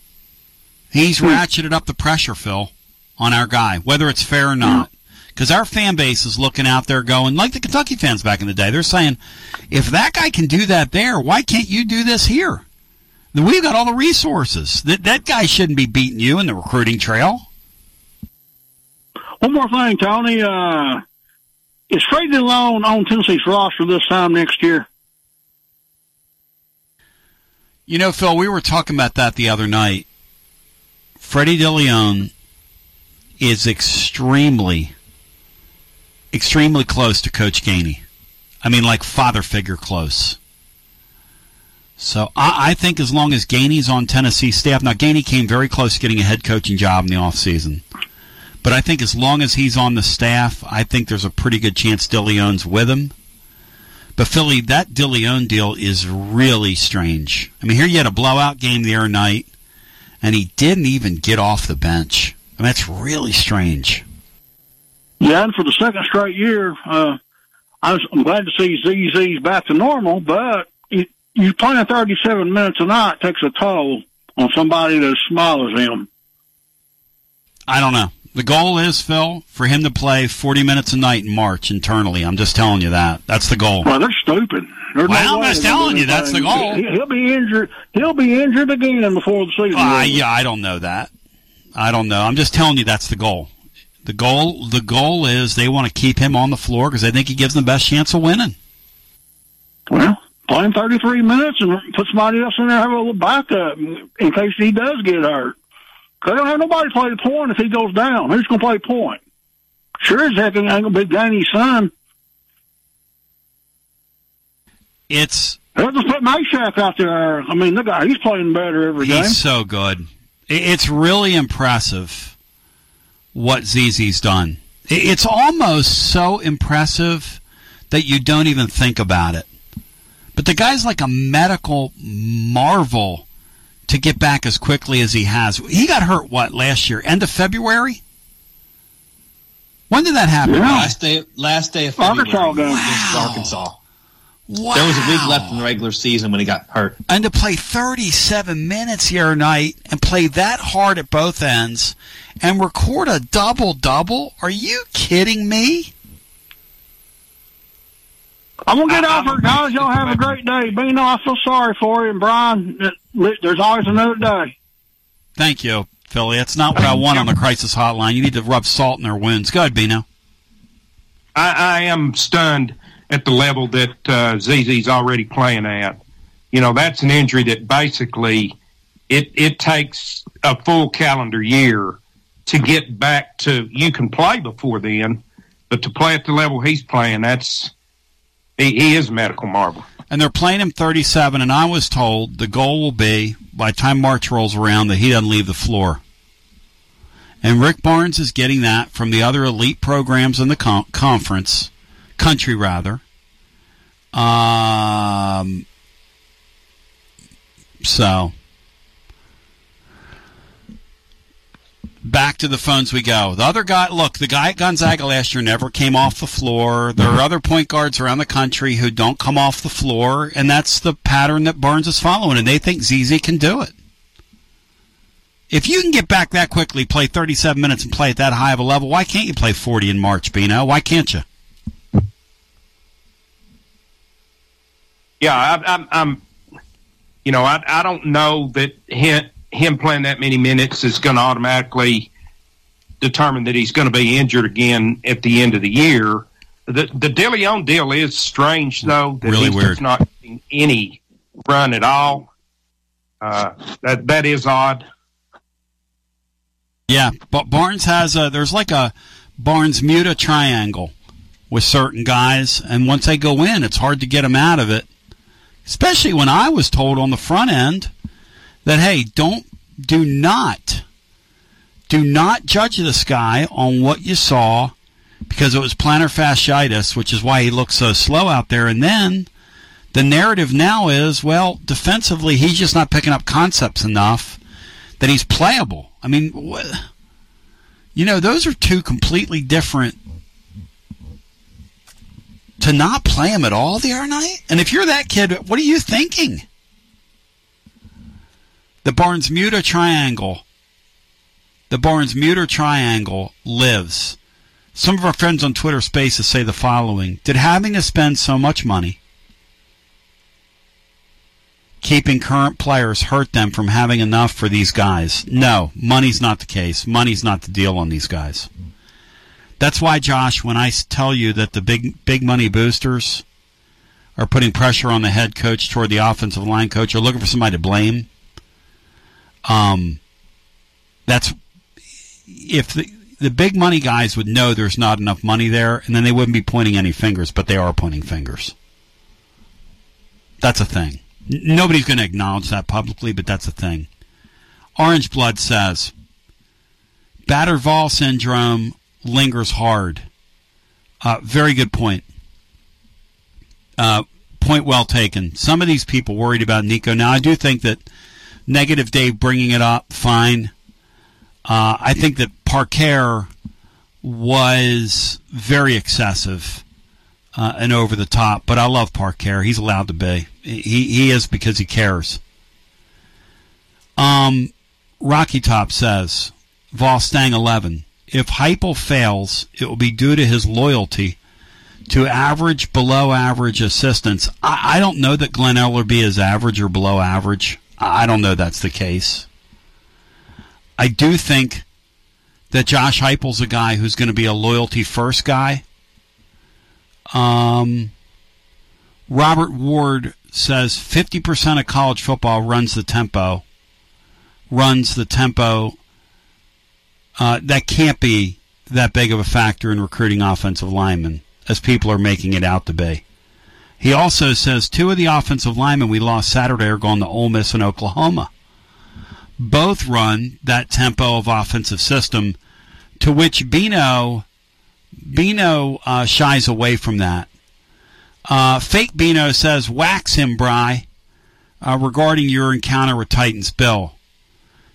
He's Hmm. ratcheted up the pressure, Phil, on our guy, whether it's fair or not. Because our fan base is looking out there going, like the Kentucky fans back in the day, they're saying, if that guy can do that there, why can't you do this here? Then We've got all the resources. That, that guy shouldn't be beating you in the recruiting trail. One more thing, Tony. Uh, is Freddie Dilione on Tennessee's roster this time next year? You know, Phil, we were talking about that the other night. Freddie Dilione is extremely, extremely close to Coach Gainey. I mean, like father figure close. So I, I think as long as Gainey's on Tennessee staff, now Gainey came very close to getting a head coaching job in the offseason. But I think as long as he's on the staff, I think there's a pretty good chance Dilione's with him. But Philly, that Dilione deal is really strange. I mean, here you had a blowout game the other night, and he didn't even get off the bench. I mean, that's really strange. Yeah, and for the second straight year, uh, I was, I'm glad to see ZZ's back to normal, but it, you playing 37 minutes a night takes a toll on somebody that's small as him. I don't know. The goal is, Phil, for him to play 40 minutes a night in March internally. I'm just telling you that. That's the goal. Well, they're stupid. There's Well, no I'm just telling you, that's the goal. He- He'll be injured. He'll be injured again before the season. Uh, yeah, I don't know that. I don't know. I'm just telling you that's the goal. The goal, the goal is they want to keep him on the floor because they think he gives them the best chance of winning. Well, play him 33 minutes and put somebody else in there have a little backup in case he does get hurt. they don't have nobody play the point if he goes down. Who's going to play point? Sure as heck ain't going to be Gainey's son. It's They'll just put Mashack out there. I mean, the guy, he's playing better every game. He's so good. It's really impressive what ZZ's done. It's almost so impressive that you don't even think about it. But the guy's like a medical marvel to get back as quickly as he has. He got hurt what last year? End of February? When did that happen? Last day, last day of February Arkansas game. against Arkansas. Wow. There was a week left in the regular season when he got hurt. and to play 37 minutes the other night and play that hard at both ends and record a double double? Are you kidding me? I'm gonna get off her, guys. Y'all have a great day. Bino, I feel sorry for you, and Brian. There's always another day. Thank you, Philly. That's not what I want on the crisis hotline. You need to rub salt in their wounds. Go ahead, Bino. I, I am stunned at the level that uh, ZZ's already playing at. You know, that's an injury that basically it it takes a full calendar year to get back to. You can play before then, but to play at the level he's playing, that's he, he is a medical marvel. And they're playing him 37, and I was told the goal will be, by the time March rolls around, that he doesn't leave the floor. And Rick Barnes is getting that from the other elite programs in the con- conference, country rather. Um, so, back to the phones we go. The other guy, look, the guy at Gonzaga last year never came off the floor. There are other point guards around the country who don't come off the floor, and that's the pattern that Barnes is following, and they think ZZ can do it. If you can get back that quickly, play 37 minutes, and play at that high of a level, why can't you play 40 in March, Bino? Why can't you? Yeah, I, I'm, I'm, you know, I, I don't know that him, him playing that many minutes is going to automatically determine that he's going to be injured again at the end of the year. The the Dilione deal is strange though. That Really he's weird. not getting any run at all. Uh, that that is odd. Yeah, but Barnes has a there's like a Barnes Muta triangle with certain guys, and once they go in, it's hard to get them out of it. Especially when I was told on the front end that hey, don't do not do not judge this guy on what you saw because it was plantar fasciitis, which is why he looks so slow out there. And then the narrative now is, well, defensively, he's just not picking up concepts enough that he's playable. I mean, what, you know, those are two completely different. To not play him at all the other night, and if you're that kid, what are you thinking? The Barnes Muta triangle. The Barnes Muta triangle lives. Some of our friends on Twitter Spaces say the following: Did having to spend so much money keeping current players hurt them from having enough for these guys? No, money's not the case. Money's not the deal on these guys. That's why, Josh, when I tell you that the big big money boosters are putting pressure on the head coach toward the offensive line coach, or looking for somebody to blame, um, that's if the the big money guys would know there's not enough money there, and then they wouldn't be pointing any fingers, but they are pointing fingers. That's a thing. Nobody's going to acknowledge that publicly, but that's a thing. Orange Blood says Batterval syndrome lingers hard. Uh, very good point. Uh, point well taken. Some of these people worried about Nico. Now, I do think that negative Dave bringing it up, fine. Uh, I think that Parker was very excessive uh, and over the top, but I love Parker. He's allowed to be. He he is because he cares. Um, Rocky Top says Volstang eleven. If Heupel fails, it will be due to his loyalty to average, below average assistants. I, I don't know that Glen Elarbee is average or below average. I don't know that's the case. I do think that Josh Heupel's a guy who's going to be a loyalty first guy. Um, Robert Ward says 50% of college football runs the tempo. Runs the tempo. Uh, that can't be that big of a factor in recruiting offensive linemen, as people are making it out to be. He also says two of the offensive linemen we lost Saturday are going to Ole Miss and Oklahoma. Both run that tempo of offensive system, to which Bino Bino uh, shies away from that. Uh, fake Bino says, "Wax him, Bry," uh, regarding your encounter with Titans Bill.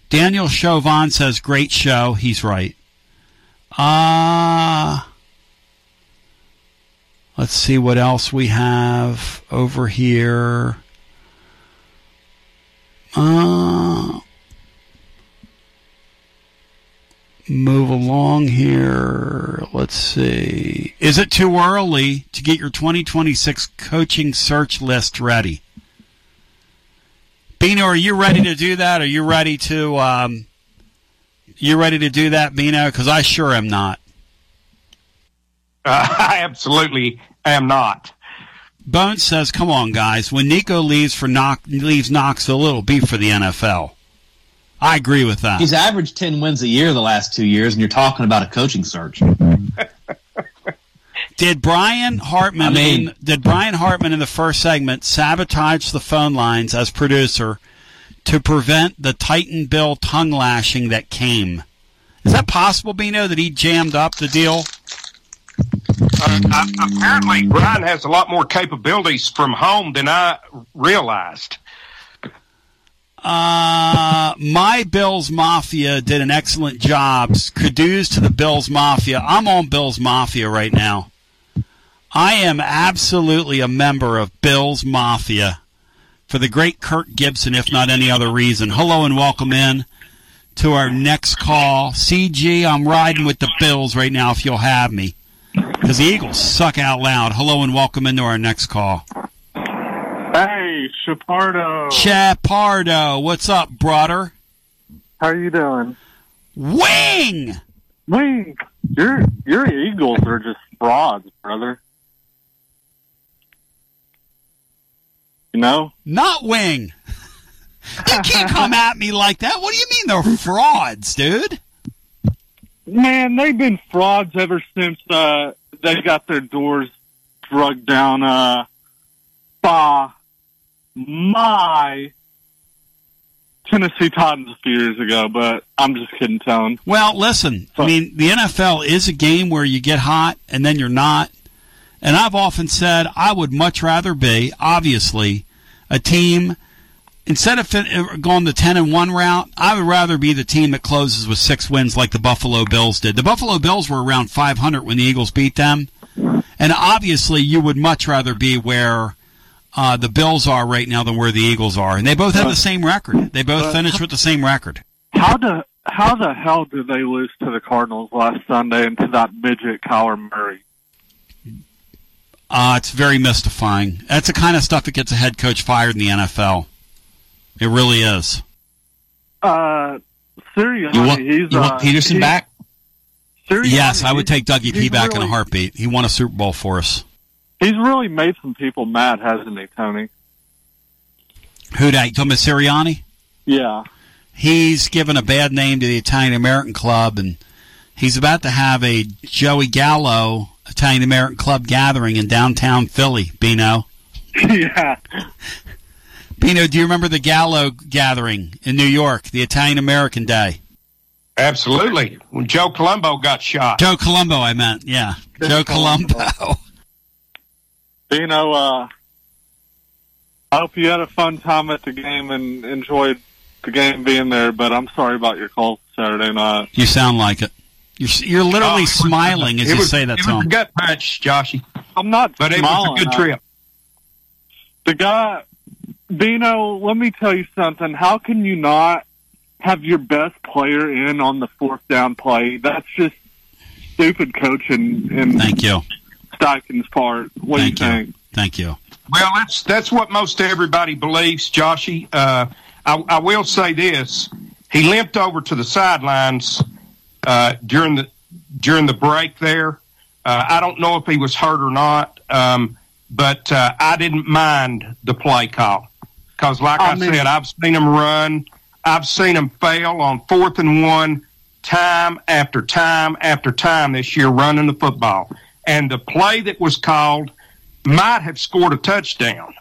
Daniel Chauvin says, "Great show." He's right. Uh let's see what else we have over here. Uh, move along here. Let's see. Is it too early to get your 2026 coaching search list ready? Bino, are you ready to do that? Are you ready to um, you ready to do that, Bino? Because I sure am not. Uh, I absolutely am not. Bones says, "Come on, guys. When Nico leaves for Knox, leaves Knoxville, it'll be for the NFL." I agree with that. He's averaged 10 wins a year the last two years, and you're talking about a coaching search. Did Brian Hartman I mean- in, did Brian Hartman in the first segment sabotage the phone lines as producer to prevent the Titan Bill tongue lashing that came? Is that possible, Bino, that he jammed up the deal? Uh, uh, apparently, Brian has a lot more capabilities from home than I realized. Uh, my Bills Mafia did an excellent job. Kudos to the Bills Mafia. I'm on Bills Mafia right now. I am absolutely a member of Bills Mafia for the great Kirk Gibson, if not any other reason. Hello and welcome in to our next call. CG, I'm riding with the Bills right now if you'll have me. Because the Eagles suck out loud. Hello and welcome into our next call. Hey, Chapardo. Chapardo, what's up, brother? How are you doing? Wing! Wing, your your Eagles are just frauds, brother. You know? Not Wing. You can't come at me like that. What do you mean they're frauds, dude? Man, they've been frauds ever since uh, they got their doors drugged down uh, by my Tennessee Titans a few years ago. But I'm just kidding, Tone. Well, listen, I mean, the NFL is a game where you get hot and then you're not. And I've often said I would much rather be, obviously, a team instead of fin- going the 10 and 1 route, I would rather be the team that closes with six wins like the Buffalo Bills did. The Buffalo Bills were around 500 when the Eagles beat them. And obviously, you would much rather be where uh, the Bills are right now than where the Eagles are. And they both have the same record. They both finished with the same record. How the how the hell did they lose to the Cardinals last Sunday and to that midget Kyler Murray? Uh, it's very mystifying. That's the kind of stuff that gets a head coach fired in the NFL. It really is. Uh, Sirianni, You want, he's you uh, Pederson back? Sirianni, yes, I would take Dougie P back in a heartbeat. He won a Super Bowl for us. He's really made some people mad, hasn't he, Tony? Who that? You talking about Sirianni? Yeah. He's given a bad name to the Italian American Club, and he's about to have a Joey Gallo Italian American Club gathering in downtown Philly. Bino, yeah. Bino, do you remember the Gallo gathering in New York, the Italian American Day? Absolutely. When Joe Colombo got shot. Joe Colombo, I meant. Yeah, Joe Colombo. You know, uh, I hope you had a fun time at the game and enjoyed the game being there, but I'm sorry about your call Saturday night. You sound like it. You're you're literally smiling as Oh, you was, say that it to was a gut punch, Joshy. I'm not But it was a good trip. The guy, Bino, let me tell you something. How can you not have your best player in on the fourth down play? That's just stupid coaching in Thank you. Steichen's part. What Thank do you you. think? Thank you. Well, that's that's what most everybody believes, Joshy. Uh, I, I will say this: he limped over to the sidelines uh, during the during the break there. Uh, I don't know if he was hurt or not, um, but uh, I didn't mind the play call because, like I, I mean- said, I've seen him run. I've seen him fail on fourth and one time after time after time this year running the football. And the play that was called might have scored a touchdown.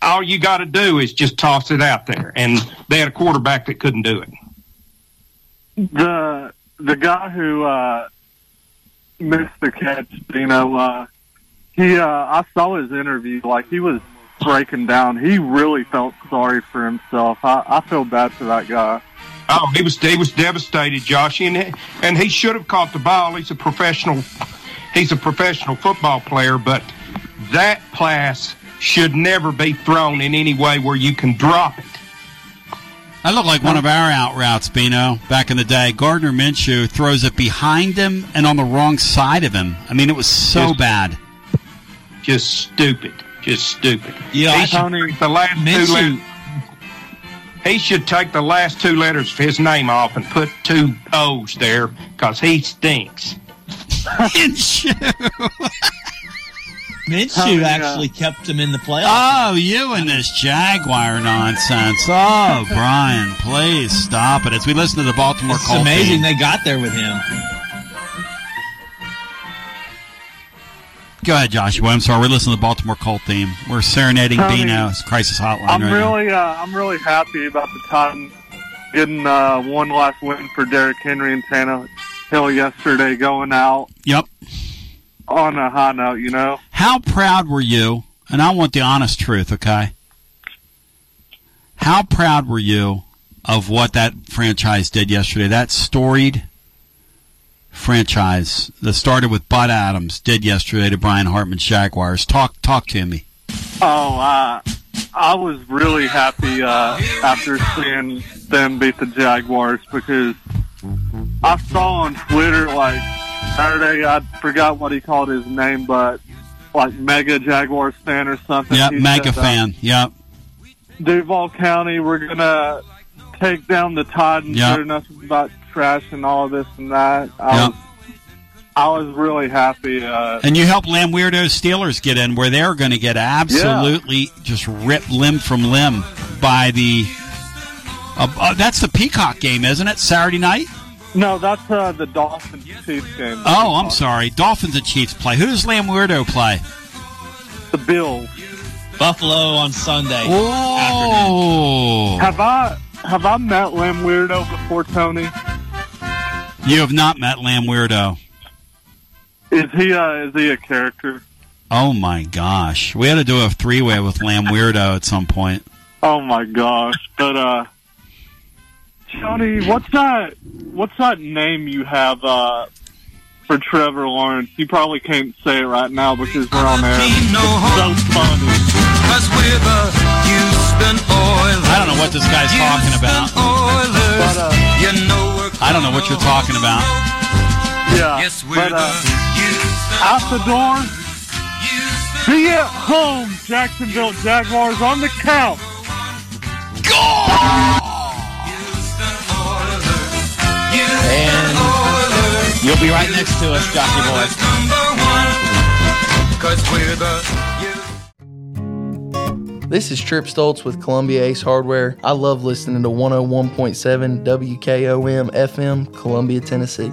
All you got to do is just toss it out there, and they had a quarterback that couldn't do it. The the guy who uh, missed the catch, you know, uh, he uh, I saw his interview. Like he was breaking down. He really felt sorry for himself. I, I feel bad for that guy. Oh, he was he was devastated, Josh, and he, and he should have caught the ball. He's a professional. He's a professional football player, but that pass should never be thrown in any way where you can drop it. I look like one of our out routes, Bino, back in the day. Gardner Minshew throws it behind him and on the wrong side of him. I mean, it was so Just- bad. Just stupid. Just stupid. Yeah, he should the last two Minshew- letters. He should take the last two letters of his name off and put two O's there because he stinks. Minshew. Minshew actually kept him in the playoffs. Oh, you and this Jaguar nonsense. Oh, Brian, please stop it. As we listen to the Baltimore It's Colt amazing team. they got there with him. Go ahead, Joshua. I'm sorry. We're listening to the Baltimore Colt theme. We're serenading Tony, Bino's crisis hotline I'm right now. really, uh, I'm really happy about the Titans getting uh, one last win for Derrick Henry and Tannehill yesterday, going out Yep. On a high note. You know, How proud were you? And I want the honest truth, okay? How proud were you of what that franchise did yesterday? That storied franchise that started with Bud Adams did yesterday to Brian Hartman's Jaguars. Talk, talk to me. oh, uh, I was really happy uh, after seeing them beat the Jaguars because I saw on Twitter like Saturday. I forgot what he called his name, but like mega Jaguars fan or something. Yep, He mega fan. Yep. Duval County, we're gonna take down the Titans. Yeah. They're nothing but trash and all this and that. I, Yep. was, I was really happy. Uh, And you helped Lamb Weirdo Steelers get in where they're going to get absolutely just ripped limb from limb by the. Uh, uh, that's the Peacock game, isn't it? Saturday night? No, that's uh, the Dolphins Chiefs game. Oh, I'm sorry. Dolphins and Chiefs play. Who does Lamb Weirdo play? The Bills. Buffalo on Sunday. Oh. Have I have I met Lamb Weirdo before, Tony? You have not met Lamb Weirdo. Is he uh, is he a character? Oh my gosh. We had to do a three way with Lamb Weirdo at some point. Oh my gosh! But uh, Tony, what's that? What's that name you have uh for Trevor Lawrence? You probably can't say it right now because we're on air. It's so funny. I don't know what this guy's talking about. But uh, I don't know what you're talking about. yeah. But uh, out the door. Be at home, Jacksonville Jaguars on the couch. And you'll be right next to us, Jockey Boy. This is Trip Stoltz with Columbia Ace Hardware. I love listening to 101.7 WKOM FM, Columbia, Tennessee.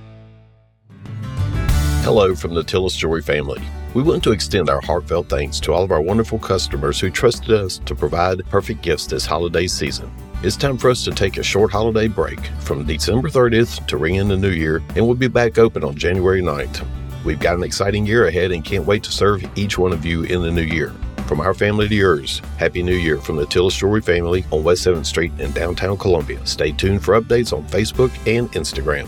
Hello from the Tillis Jewelry family. We want to extend our heartfelt thanks to all of our wonderful customers who trusted us to provide perfect gifts this holiday season. It's time for us to take a short holiday break from December 30th to ring in the new year, and we'll be back open on January 9th. We've got an exciting year ahead and can't wait to serve each one of you in the new year. From our family to yours, Happy New Year from the Tillis Jewelry family on West 7th Street in downtown Columbia. Stay tuned for updates on Facebook and Instagram.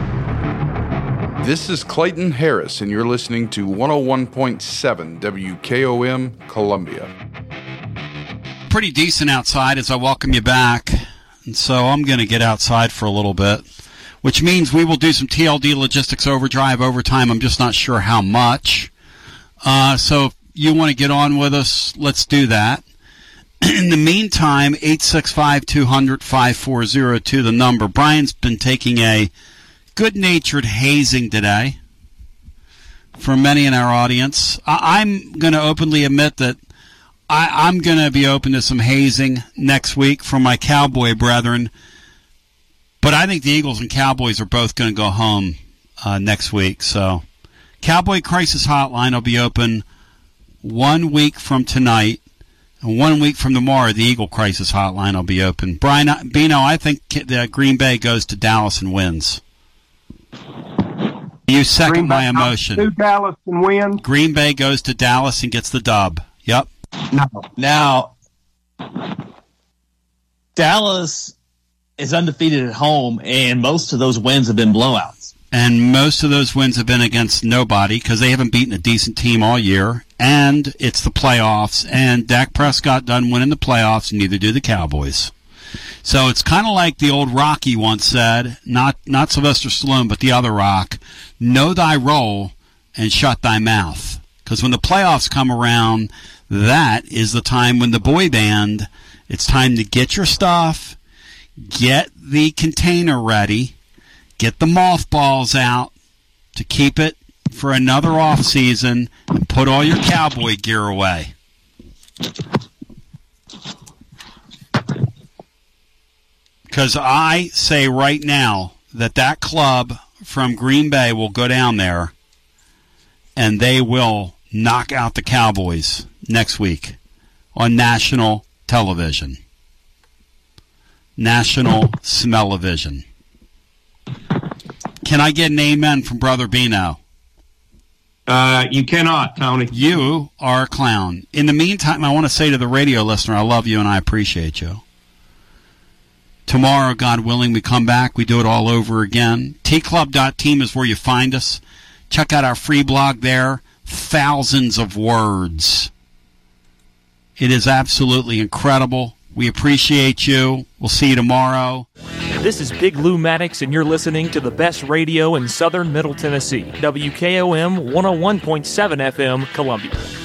This is Clayton Harris, and you're listening to 101.7 WKOM Columbia. Pretty decent outside as I welcome you back. And so I'm going to get outside for a little bit, which means we will do some TLD logistics overdrive overtime. I'm just not sure how much. Uh, so if you want to get on with us, let's do that. In the meantime, 865 200 5402, the number. Brian's been taking a good natured hazing today for many in our audience. I- am going to openly admit that I- I'm going to be open to some hazing next week from my Cowboy brethren. But I think the Eagles and Cowboys are both going to go home uh, next week. So, Cowboy Crisis Hotline will be open one week from tonight. And one week from tomorrow, the Eagle Crisis Hotline will be open. Brian Bino, I think the Green Bay goes to Dallas and wins. You second Green my Bay emotion. To Dallas and win. Green Bay goes to Dallas and gets the dub. Yep. No. Now, Dallas is undefeated at home, and most of those wins have been blowouts. And most of those wins have been against nobody because they haven't beaten a decent team all year. And it's the playoffs, and Dak Prescott doesn't win the playoffs, and neither do the Cowboys. So it's kind of like the old Rocky once said, not not Sylvester Stallone, but the other Rock, know thy role and shut thy mouth. Because when the playoffs come around, that is the time when the boy band, it's time to get your stuff, get the container ready, get the mothballs out to keep it for another off season, and put all your cowboy gear away. Because I say right now that that club from Green Bay will go down there and they will knock out the Cowboys next week on national television. National Smell-O-Vision. Can I get an amen from Brother Bino? Uh, you cannot, Tony. You are a clown. In the meantime, I want to say to the radio listener, I love you and I appreciate you. Tomorrow, God willing, we come back. We do it all over again. tclub.team is where you find us. Check out our free blog there. Thousands of words. It is absolutely incredible. We appreciate you. We'll see you tomorrow. This is Big Lou Maddox, and you're listening to the best radio in southern Middle Tennessee. WKOM 101.7 FM, Columbia.